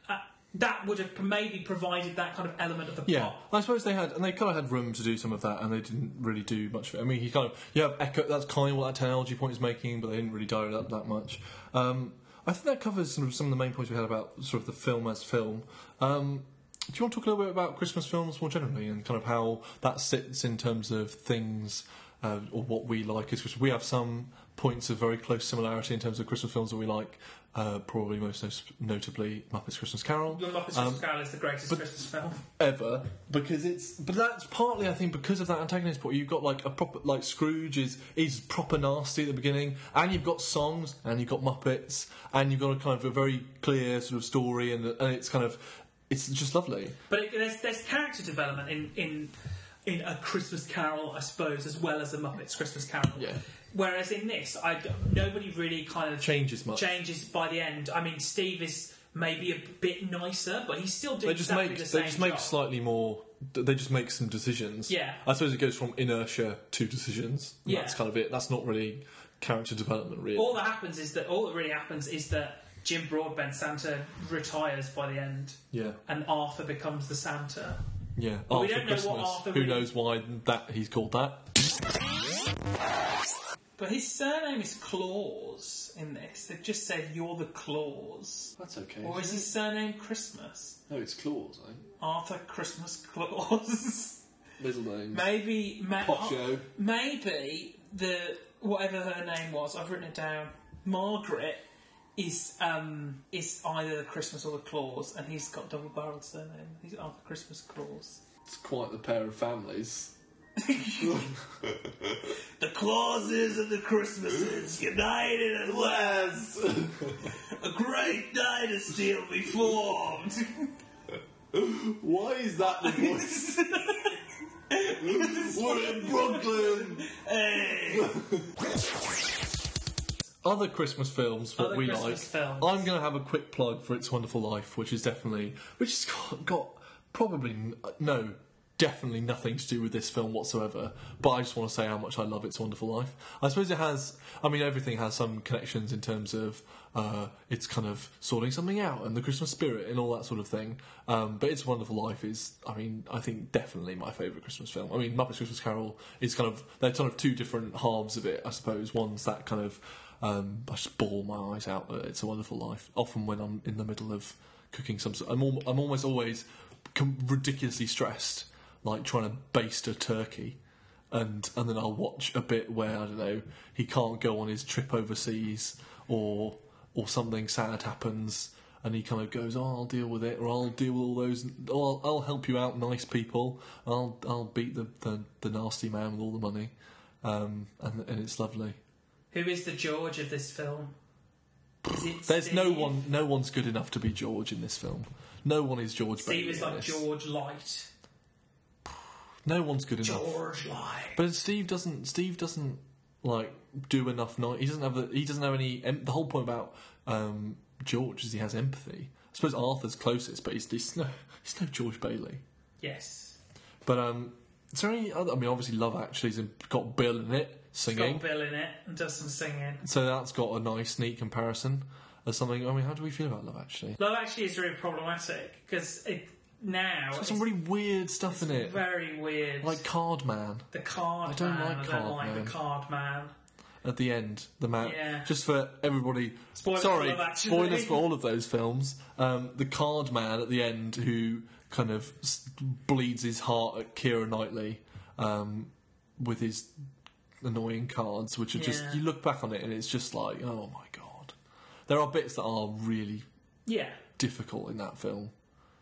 Uh, that would have maybe provided that kind of element of the Yeah, plot. I suppose they had, and they kind of had room to do some of that, and they didn't really do much of it. I mean, he kind of, you have Echo, that's kind of what that technology point is making, but they didn't really dial it up that much. Um, I think that covers sort of some of the main points we had about sort of the film as film. Um, do you want to talk a little bit about Christmas films more generally, and kind of how that sits in terms of things, uh, or what we like as Christmas? We have some points of very close similarity in terms of Christmas films that we like. Uh, probably most nos- notably Muppets Christmas Carol The Muppets Um, Christmas Carol is the greatest Christmas film. ever because it's but that's partly I think because of that antagonist point you've got like a proper like Scrooge is is proper nasty at the beginning and you've got songs and you've got Muppets and you've got a kind of a very clear sort of story and and it's kind of it's just lovely But it, there's, there's character development in, in in a Christmas Carol, I suppose, as well as a Muppets Christmas Carol. Yeah. Whereas in this, I nobody really kind of changes much. changes by the end. I mean, Steve is maybe a bit nicer, but he's still doing they just exactly make the they same just make slightly more they just make some decisions. Yeah. I suppose it goes from inertia to decisions. Yeah. that's kind of it. That's not really character development really. All that happens is that all that really happens is that Jim Broadbent Santa retires by the end, yeah. And Arthur becomes the Santa. yeah. But we don't know what Christmas. Arthur who really- knows why that he's called that But his surname is Claus in this. They've just said you're the Claus. that's okay Or is his surname Christmas? no it's claws eh? Arthur Christmas Claus. middle name maybe, ma- Pocho. maybe the whatever her name was, I've written it down. Margaret is um is either the Christmas or the Claus, and he's got double barreled surname. He's Arthur Christmas Claus. It's quite the pair of families. The Clauses and the Christmases united at last. A great dynasty will be formed. Why is that the voice? We're in Brooklyn. Hey. Other Christmas films, what Other we Christmas like. films. I'm going to have a quick plug for It's Wonderful Life, which is definitely, which has got, got probably n- no, definitely nothing to do with this film whatsoever. But I just want to say how much I love It's Wonderful Life. I suppose it has. I mean, everything has some connections in terms of uh, it's kind of sorting something out and the Christmas spirit and all that sort of thing. Um, but It's Wonderful Life is, I mean, I think definitely my favourite Christmas film. I mean, Muppets Christmas Carol is kind of they're kind of two different halves of it, I suppose. One's that kind of um, I just bawl my eyes out It's a Wonderful Life. Often when I'm in the middle of cooking some, I'm, al- I'm almost always ridiculously stressed, like trying to baste a turkey, and and then I'll watch a bit where I don't know he can't go on his trip overseas, or or something sad happens. And he kind of goes, "Oh, I'll deal with it, or I'll deal with all those. Or I'll, I'll help you out, nice people. I'll I'll beat the, the, the nasty man with all the money, um, and and it's lovely. Who is the George of this film? There's no one. No one's good enough to be George in this film. No one is George. Steve Bailey is like. George Light. No one's good enough. George Light. But Steve doesn't. Steve doesn't like do enough. He doesn't have. The, he doesn't have any. Em- the whole point about um, George is he has empathy. I suppose Arthur's closest, but he's, he's no. He's no George Bailey. Yes. But um, is there any other? I mean, obviously, Love Actually's got Bill in it It's singing, got Bill in it and does some singing. so that's got a nice, neat comparison of something. I mean, how do we feel about Love Actually? Love actually is really problematic because it now It's got some really weird stuff in it, very weird. like Card Man the card I don't man. like I don't Card like Man. the card man. at the end. The man, Yeah. just for everybody. Spoilers sorry, for Love Actually. spoilers for all of those films. Um, the Card Man at the end, who kind of s- bleeds his heart at Keira Knightley um, with his annoying cards, which are just Yeah. you look back on it and it's just like, oh my god. There are bits that are really Yeah. difficult in that film.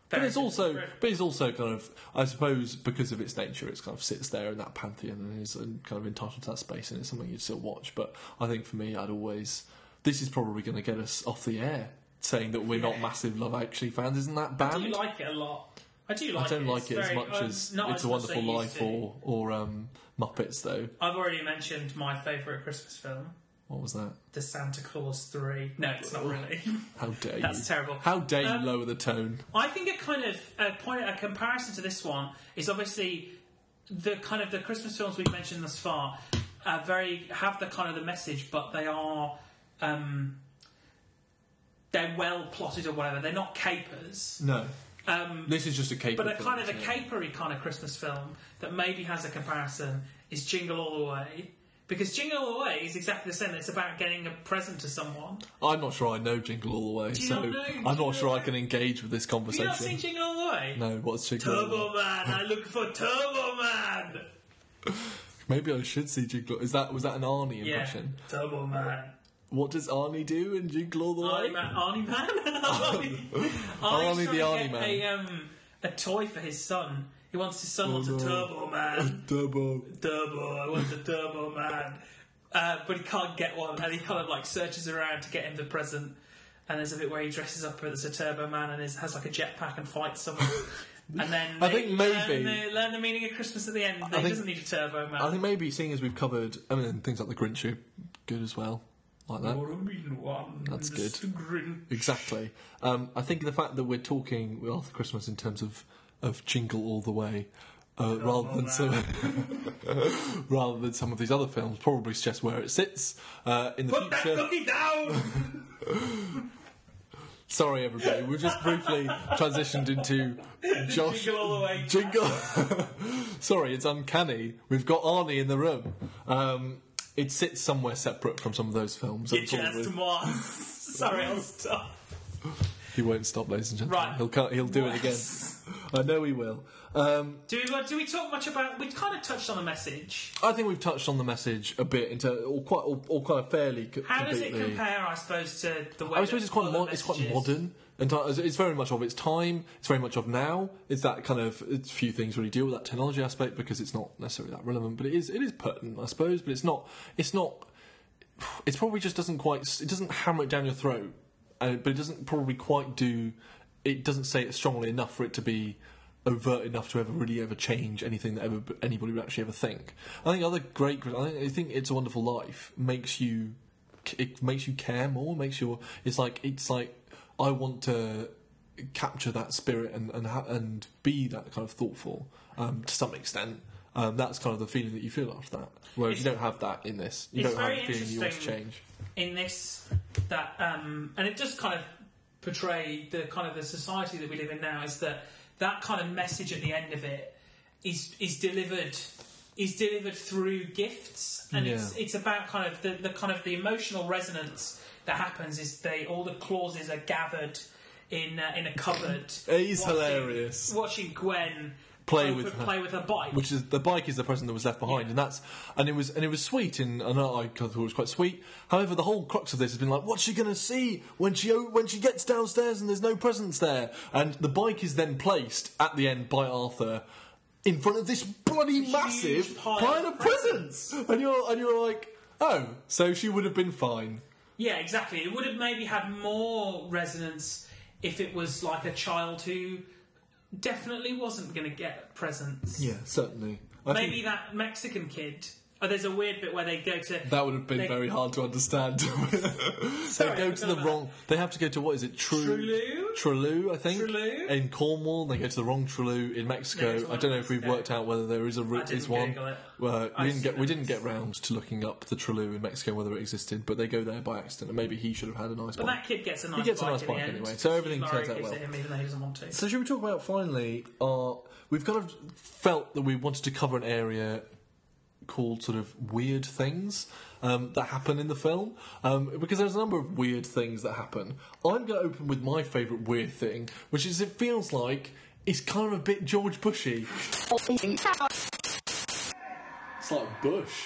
But it's also, but it's also kind of, I suppose, because of its nature, it's kind of sits there in that pantheon and is kind of entitled to that space, and it's something you'd still watch. But I think for me, I'd always, this is probably going to get us off the air, saying that we're not massive Love Actually fans. Isn't that I bad? do like it a lot. I do like I don't it. like it as much um, as It's as a Wonderful Life or or um, Muppets, though. I've already mentioned my favourite Christmas film, What was that? The Santa Claus 3. No, it's not really. How dare That's you? terrible. How dare you Um, lower the tone? I think a kind of a point, a comparison to this one is obviously the kind of the Christmas films we've mentioned thus far are very have the kind of the message, but they are um, they're well plotted or whatever. They're not capers. No, Um, this is just a caper. but a film, kind of a isn't it? capery kind of Christmas film that maybe has a comparison is Jingle All the Way. Because Jingle All the Way is exactly the same. It's about getting a present to someone. I'm not sure I know Jingle All the Way, Do you so not know I'm Jingle not sure I the can engage with this Have you conversation. not seen Jingle All the Way? No, what's Jingle All the Way? Turbo Man, I look for Turbo Man. Maybe I should see Jingle. Is that was that an Arnie Yeah, impression? Turbo Man. What does Arnie do in Jingle All the Way? Arnie Man. Arnie Man. Arnie. Arnie Arnie's the trying to Arnie get Man. A, um, a toy for his son. He wants his son wants Oh, a. Turbo Man. Turbo. Turbo, I want the Turbo Man. Uh, but he can't get one, and he kind of like searches around to get him the present. And there's a bit where he dresses up as a Turbo Man and is, has like a jetpack and fights someone. and then I think maybe- learn the, learn the meaning of Christmas at the end. He doesn't need a Turbo Man. I think maybe seeing as we've covered, I mean, things like the Grinch are good as well, like that. You're a mean one. That's good. Mr. Grinch. Exactly. Um, I think the fact that we're talking with Arthur Christmas in terms of, of Jingle All the Way, uh, rather than some, rather than some of these other films, probably suggests where it sits uh, in the Put that future. cookie down! Sorry, everybody. We just briefly transitioned into Josh. Jingle all the way. Jingle. Sorry, it's uncanny. We've got Arnie in the room. Um, it sits somewhere separate from some of those films. Get your ass to Sorry, I'll stop. He won't stop, ladies and gentlemen. Right. He'll cut, he'll do it again. I know he will. Um, Do we, do we talk much about? We kind of touched on the message. I think we've touched on the message a bit into or quite or, or kind of fairly. co- How does it completely. compare, I suppose, to the way? I suppose that it's quite other mod- it's quite messages- modern. And ti- it's very much of its time. It's very much of now. It's that kind of it's few things really deal with that technology aspect because it's not necessarily that relevant. But it is it is pertinent, I suppose. But it's not it's not. It probably just doesn't quite. It doesn't hammer it down your throat, uh, but it doesn't probably quite do. It doesn't say it strongly enough for it to be overt enough to ever really ever change anything that ever anybody would actually ever think. I think other great. I think, I think it's a Wonderful Life makes you it makes you care more. Makes you. It's like it's like I want to capture that spirit and and ha- and be that kind of thoughtful um, to some extent. Um, that's kind of the feeling that you feel after that. Whereas It's- you don't have that in this. You it's don't have the feeling you want to change. in this that um, and it does kind of portray the kind of the society that we live in now is that that kind of message at the end of it is is delivered is delivered through gifts. And it's it's about kind of the, the kind of the emotional resonance that happens is they all the clauses are gathered in uh, in a cupboard. He's watching- hilarious. watching Gwen Play with her. play with her bike which is the bike is the present that was left behind, Yeah. and that's and it was and it was sweet, and, and I thought it was quite sweet. However, the whole crux of this has been like, what's she going to see when she when she gets downstairs and there's no presents there? And the bike is then placed at the end by Arthur in front of this bloody massive pile pile of of presents, and you're and you're like, oh, so she would have been fine. Yeah, exactly. It would have maybe had more resonance if it was like a child who definitely wasn't going to get presents. Yeah, certainly. I think Maybe that Mexican kid. Oh, there's a weird bit where they go to. that would have been They- very hard to understand. Sorry, they go to the wrong. They have to go to what is it? True. Trelew? Trelew, I think. Trelew? In Cornwall, they go to the wrong Trelew in Mexico. There's I don't know if we've worked out whether there is a route. Is one. Well, we didn't get we didn't get round to looking up the Trelew in Mexico whether it existed, but they go there by accident, and maybe he should have had a nice But one. that kid gets a nice gets a bike nice in bike anyway, so everything turns out well. him even though he doesn't want to. So should we talk about finally? We've kind of felt that we wanted to cover an area called sort of weird things um, that happen in the film um, because there's a number of weird things that happen. I'm going to open with my favourite weird thing, which is it feels like it's kind of a bit George Bushy. It's like Bush.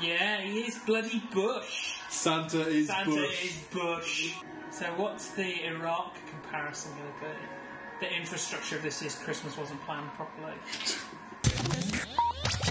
Yeah, he is bloody Bush. Santa is Santa Bush. is Bush. So what's the Iraq comparison going to be? The infrastructure of this is Christmas wasn't planned properly.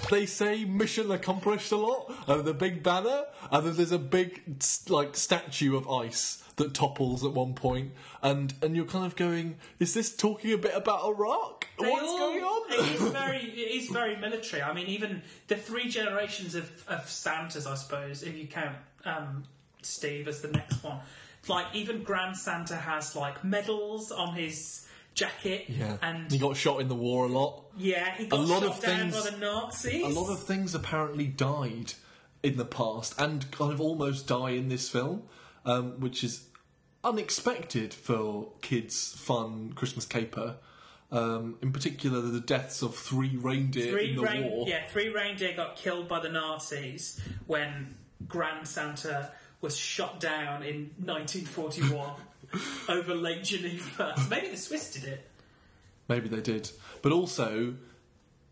They say mission accomplished a lot, and the big banner, and then there's a big like statue of ice that topples at one point, and and you're kind of going, is this talking a bit about Iraq? They What's all- going on? It is very, it is very military. I mean, even the three generations of, of Santas, I suppose, if you count um, Steve as the next one. Like even Grand Santa has like medals on his jacket, yeah, and he got shot in the war a lot. yeah, he got A lot shot of down things- by the Nazis. A lot of things apparently died in the past, and kind of almost die in this film, um, which is unexpected for kids' fun Christmas caper. Um, in particular, the deaths of three reindeer three in the rein- war. yeah, three reindeer got killed by the Nazis when Grand Santa was shot down in 1941 over Lake Geneva. Maybe the Swiss did it. Maybe they did. But also,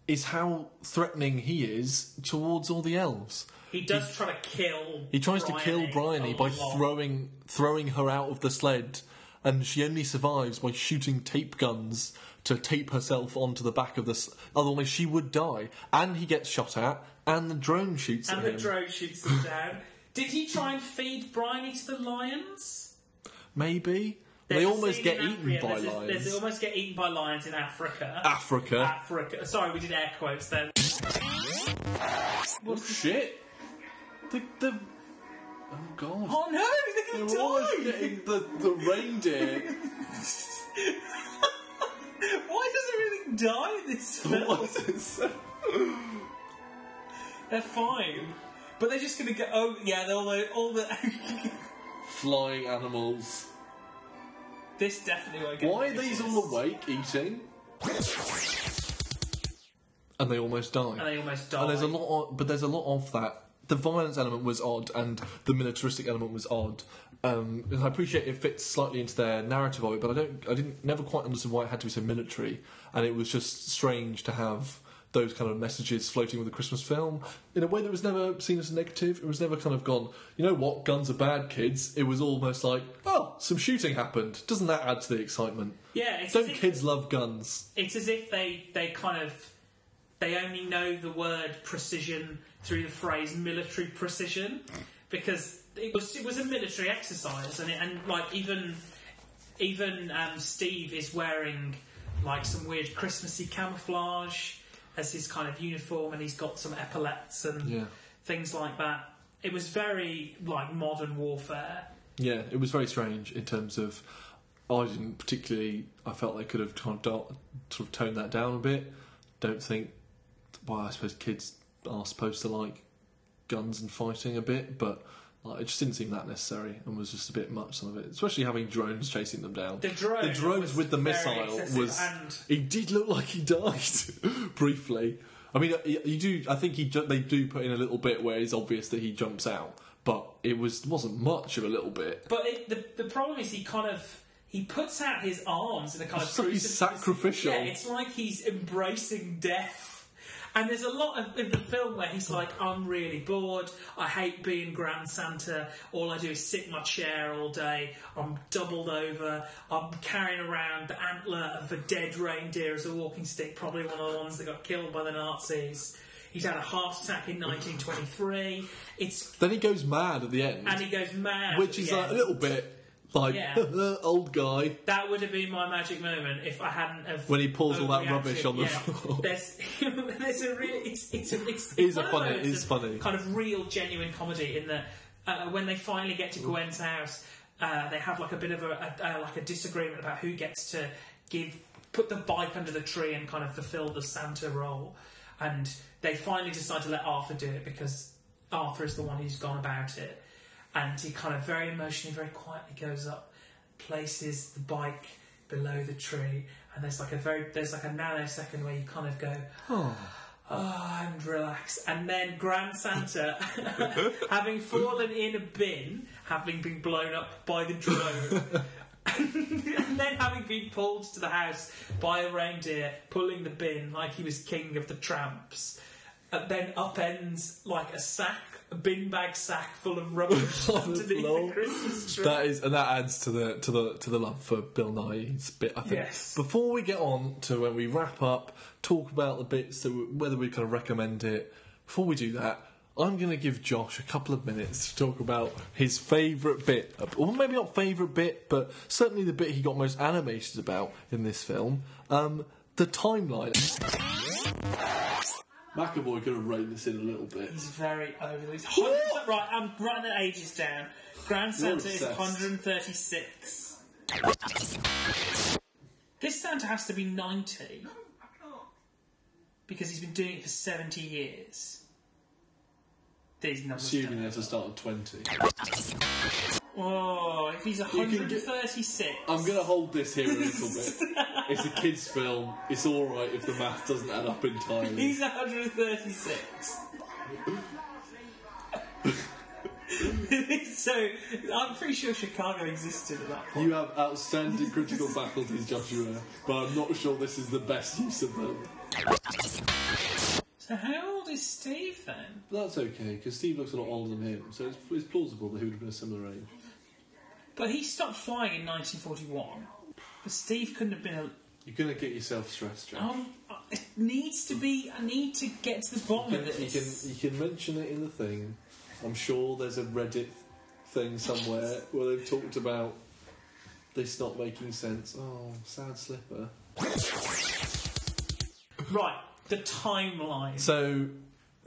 is how threatening he is towards all the elves. He does try to kill. He tries to kill Bryony Bryony by lot. throwing throwing her out of the sled, and she only survives by shooting tape guns to tape herself onto the back of the. s- Otherwise, she would die. And he gets shot at, and the drone shoots and the him. drone shoots him down. Did he try and feed Bryony to the lions? Maybe There's they almost get eaten by there's a- lions. There's almost get eaten by lions in Africa. Africa. Africa. Sorry, we did air quotes then. oh shit! The the. Oh god. Oh no, They they're gonna almost die! getting the, the reindeer. Why does everything die in this film? It They're fine. But they're just gonna go. Oh yeah, they're all the all the. Flying animals. this definitely won't get. Why are these all awake eating? And they almost die. And they almost die. And there's a lot, of, but there's a lot of that. The violence element was odd, and the militaristic element was odd. Um, and I appreciate it fits slightly into their narrative of it, but I don't, I didn't, never quite understood why it had to be so military, and it was just strange to have those kind of messages floating with a Christmas film in a way that was never seen as negative. It was never kind of gone, you know what, guns are bad, kids. It was almost like, oh, some shooting happened. Doesn't that add to the excitement? Yeah, it's Don't if- kids love guns? It's as if they they kind of they only know the word precision through the phrase military precision because it was it was a military exercise and it, and like even even um, Steve is wearing like some weird Christmassy camouflage as his kind of uniform and he's got some epaulets and Yeah. things like that. It was very like modern warfare. Yeah, it was very strange in terms of. I didn't particularly. I felt they could have kind of sort of toned that down a bit. Don't think. Well, I suppose kids are supposed to like guns and fighting a bit, but like, it just didn't seem that necessary and was just a bit much. Some of it, especially having drones chasing them down. The drone the drones with the missile was. and- He did look like he died briefly. I mean, you do. I think he they do put in a little bit where it's obvious that he jumps out, but it was wasn't much of a little bit. But it, the the problem is he kind of he puts out his arms in a kind of So he's sacrificial. Yeah, it's like he's embracing death. And there's a lot of, in the film where he's like, I'm really bored. I hate being Grand Santa. All I do is sit in my chair all day. I'm doubled over. I'm carrying around the antler of a dead reindeer as a walking stick, probably one of the ones that got killed by the Nazis. He's had a heart attack in 1923. It's Then he goes mad at the end, and he goes mad, which is like a little bit like Yeah. old guy That would have been my magic moment if I hadn't have. when he pulls all that overreacted. rubbish on the Yeah. floor. There's, there's a real. It's it's a, it's, is it's a one of funny- those it is of funny. Kind of real, genuine comedy in that uh, when they finally get to Gwen's house, uh, they have like a bit of a, a uh, like a disagreement about who gets to give put the bike under the tree and kind of fulfil the Santa role, and they finally decide to let Arthur do it because Arthur is the one who's gone about it, and he kind of very emotionally, very quietly goes up, places the bike below the tree, and there's like a very there's like a nanosecond where you kind of go. Oh. Oh, and relax. And then Grand Santa, having fallen in a bin, having been blown up by the drone, and then having been pulled to the house by a reindeer, pulling the bin like he was king of the tramps, and then upends like a sack, a bin bag sack full of rubbish underneath the Christmas tree. That is, and that adds to the to the to the love for Bill Nighy's bit. I think. Yes. Before we get on to when we wrap up, talk about the bits that we, whether we kind of recommend it. Before we do that, I'm going to give Josh a couple of minutes to talk about his favourite bit, or maybe not favourite bit, but certainly the bit he got most animated about in this film. Um, the timeline. McAvoy could have reined this in a little bit. He's very over this. right, I'm writing the ages down. Grand Santa is 136. This Santa has to be 90 because he's been doing it for 70 years. These numbers. Assuming don't- there's a start of 20. Oh, if he's can get- 136. I'm going to hold this here a little bit. It's a kids' film. It's all right if the math doesn't add up entirely. He's 136. so, I'm pretty sure Chicago existed at that point. You have outstanding critical faculties, Joshua, but I'm not sure this is the best use of them. So, how old is Steve then? That's okay, because Steve looks a lot older than him, so it's, it's plausible that he would have been a similar age. But he stopped flying in 1941. But Steve couldn't have been a. You're going to get yourself stressed, Josh. Um, it needs to be. I need to get to the bottom you, of can, you, can, you can mention it in the thing. I'm sure there's a Reddit thing somewhere where they've talked about this not making sense. Oh, sad slipper. Right, the timeline. So,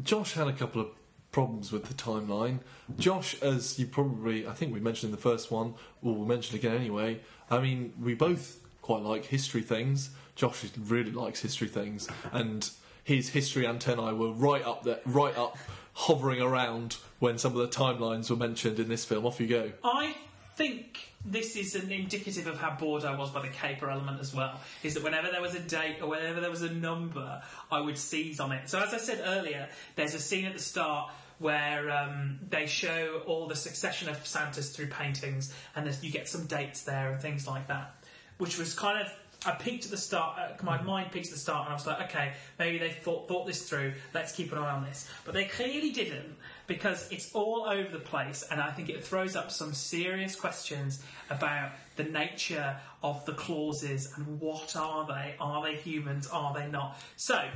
Josh had a couple of problems with the timeline. Josh, as you probably, I think we mentioned in the first one, or we'll mention again anyway. I mean, we both quite like history things. Josh really likes history things, and his history antennae were right up there, right up, hovering around when some of the timelines were mentioned in this film. Off you go. I think this is an indicative of how bored I was by the caper element as well. Is that whenever there was a date or whenever there was a number, I would seize on it. So as I said earlier, there's a scene at the start where um, they show all the succession of Santas through paintings, and you get some dates there and things like that, which was kind of. I peaked at the start. Uh, my mind peaked at the start, and I was like, "Okay, maybe they thought thought this through. Let's keep an eye on this." But they clearly didn't, because it's all over the place, and I think it throws up some serious questions about the nature of the clauses and what are they? Are they humans? Are they not? So.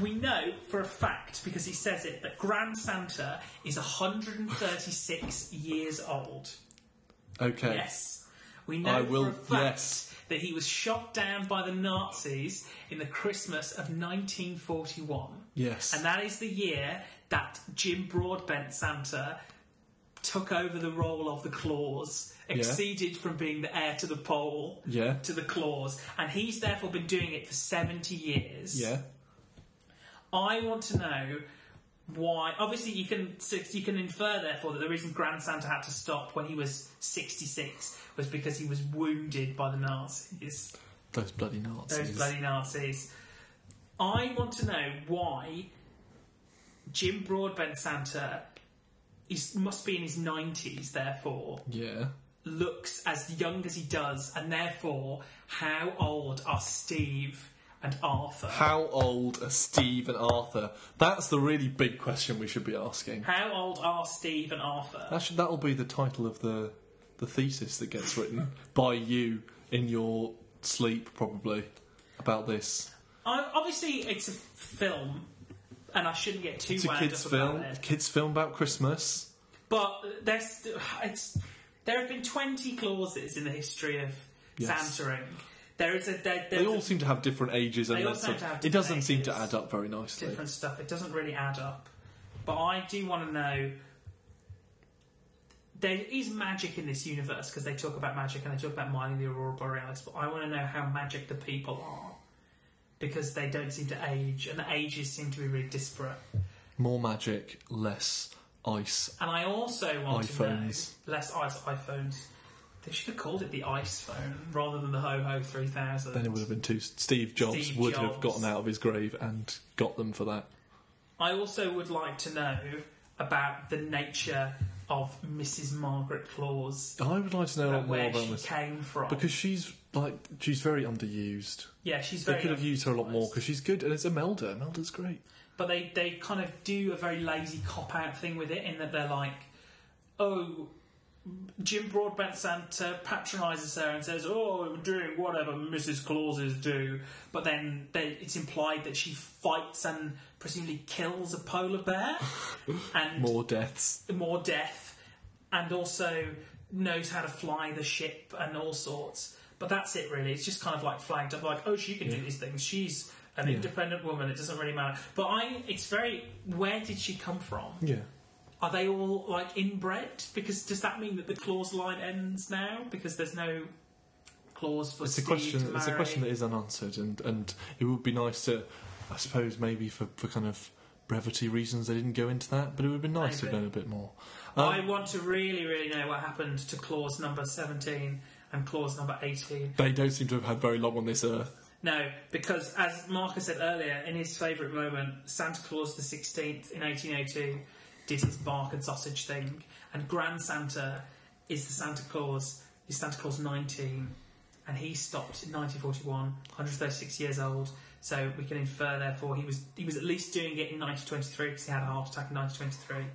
We know for a fact, because he says it, that Grand Santa is 136 years old. Okay. Yes. We know I will- for a fact yes. That he was shot down by the Nazis in the Christmas of 1941. Yes. And that is the year that Jim Broadbent Santa took over the role of the Claus, exceeded from being the heir to the pole Yeah. to the Claus, and he's therefore been doing it for 70 years. yeah. I want to know why. Obviously, you can you can infer therefore that the reason Grand Santa had to stop when he was 66 was because he was wounded by the Nazis. Those bloody Nazis. Those bloody Nazis. I want to know why Jim Broadbent Santa is, must be in his 90s, therefore, Yeah. looks as young as he does, and therefore, how old are Steve and Arthur? How old are Steve and Arthur? That's the really big question we should be asking. How old are Steve and Arthur? That should, that'll be the title of the the thesis that gets written by you in your sleep, probably, about this. I, obviously, it's a film, and I shouldn't get too It's a kids' up film. it. Kids' film about Christmas. But there's it's there have been twenty clauses in the history of Yes. Santaing. There is a there, They all seem to have different ages, and all seem to have it doesn't different seem to add up very nicely. different stuff. It doesn't really add up. But I do want to know. There is magic in this universe because they talk about magic and they talk about mining the aurora borealis. But I want to know how magic the people are because they don't seem to age and the ages seem to be really disparate. More magic, less ice. And I also want iPhones. to know less ice iPhones. They should have called it the Ice Phone rather than the Ho Ho 3000. Then it would have been too. Steve Jobs Steve would have gotten out of his grave and got them for that. I also would like to know about the nature of Mrs. Margaret Claus. I would like to know a lot about more where about she this came from. because she's like she's very underused. yeah, she's They could have used her a lot more because she's good, and it's Imelda. Imelda's great. But they, they kind of do a very lazy cop out thing with it in that they're like, oh, Jim Broadbent Santa patronises her and says, oh, I'm doing whatever Mrs. Clauses do. But then they, it's implied that she fights and presumably kills a polar bear and More deaths. more death and also knows how to fly the ship and all sorts. But that's it, really. It's just kind of like flagged up, like, oh, she can do these things. She's an Yeah. independent woman. It doesn't really matter. But I, it's very. Where did she come from? Yeah. Are they all like inbred? Because does that mean that the clause line ends now because there's no clause for It's a question. It's a question that is unanswered, and and it would be nice to, I suppose, maybe for for kind of brevity reasons, they didn't go into that. But it would be nice to know a bit more. I Um, want to really, really know what happened to clause number seventeen and clause number eighteen. they don't seem to have had very long on this earth. No, because as Marcus said earlier, in his favourite moment, Santa Claus the 16th in 1802 did his bark and sausage thing, and Grand Santa is the Santa Claus, is Santa Claus 19, and he stopped in 1941, 136 years old. So we can infer, therefore, he was he was at least doing it in 1923 because he had a heart attack in 1923.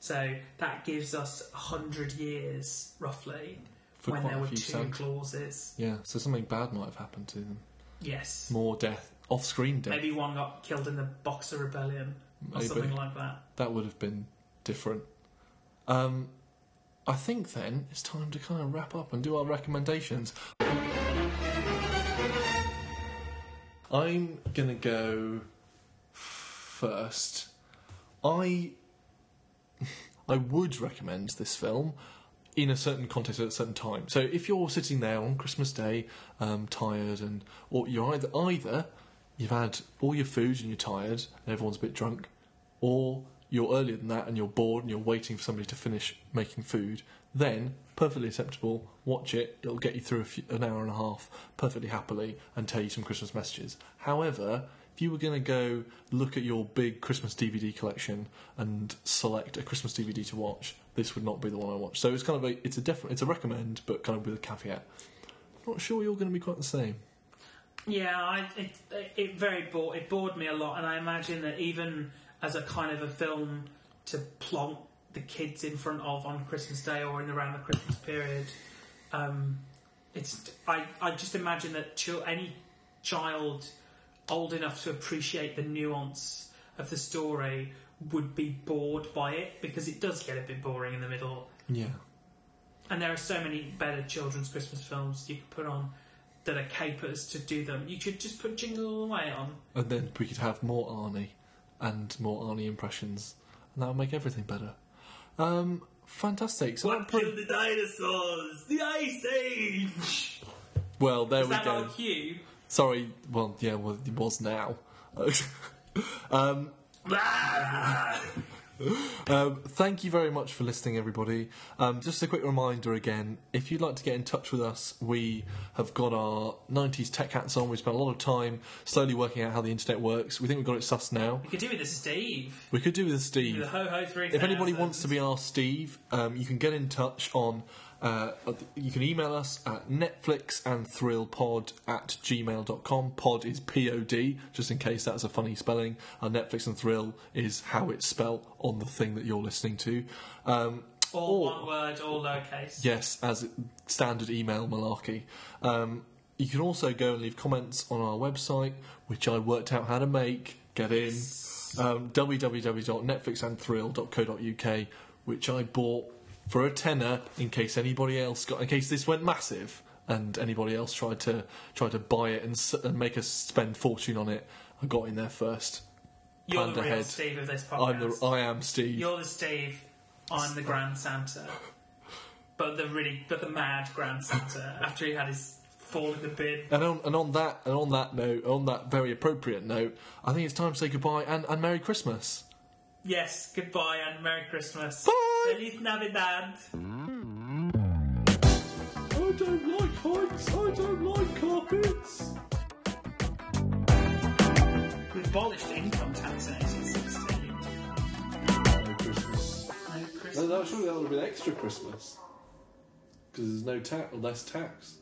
So that gives us 100 years, roughly, For when there were two Santa. clauses. Yeah, so something bad might have happened to them. Yes. More death, off-screen death. Maybe one got killed in the Boxer Rebellion or Maybe. something like that. that would have been different. Um, I think then it's time to kind of wrap up and do our recommendations. I'm gonna go first. I I would recommend this film in a certain context at a certain time. So if you're sitting there on Christmas Day, um, tired, and or you're either either you've had all your food and you're tired and everyone's a bit drunk, or you're earlier than that and you're bored and you're waiting for somebody to finish making food, then perfectly acceptable. Watch it; it'll get you through few, an hour and a half perfectly happily and tell you some Christmas messages. However, if you were going to go look at your big Christmas DVD collection and select a Christmas DVD to watch, this would not be the one I watch. So it's kind of a it's a definite it's a recommend, but kind of with a caveat. Not sure you're going to be quite the same. Yeah, I, it, it very bored, it bored me a lot, and I imagine that even as a kind of a film to plonk the kids in front of on Christmas Day or in around the Christmas period, um, it's I, I just imagine that chil- any child old enough to appreciate the nuance of the story would be bored by it because it does get a bit boring in the middle. Yeah. And there are so many better children's Christmas films you could put on that are capers to do them. You could just put Jingle All the Way on. And then we could have more Arnie and more Arnie impressions, and that would make everything better. Um, fantastic. So that pre- the dinosaurs? The Ice Age! well, there Is we that go. our cue? Sorry. Well, yeah. Well, it was now. um, Um, thank you very much for listening, everybody. Um, just a quick reminder again if you'd like to get in touch with us, we have got our 90s tech hats on. We spent a lot of time slowly working out how the internet works. We think we've got it sussed now. We could do with a Steve. We could do with Do Steve. the Ho Ho 3000. If anybody wants to be our Steve, um, you can get in touch on. Uh, you can email us at Netflix and thrillpod at gmail.com. Pod is P O D, just in case that's a funny spelling. And Netflix and thrill is how it's spelt on the thing that you're listening to. Um, All or- one word, all lowercase. Yes, as standard email malarkey. Um, you can also go and leave comments on our website, which I worked out how to make get in. Um, www.netflixandthrill.co.uk, which I bought for a tenner in case anybody else got, in case this went massive and anybody else tried to tried to buy it and, s- and make us spend fortune on it. I got in there first. You're Planned the real ahead. Steve of this I'm podcast. the, I am Steve. You're the Steve. I'm the Grand Santa. But the really, but the mad Grand Santa after he had his fall in the bin. And on, and on that and on that note, on that very appropriate note, I think it's time to say goodbye and, and Merry Christmas. Yes, goodbye and Merry Christmas. Bye. Feliz Navidad. I don't like heights. I don't like carpets. We abolished income tax in 1816. Merry Christmas. No No, Christmas. no, surely that would have been extra Christmas because there's no tax or less tax.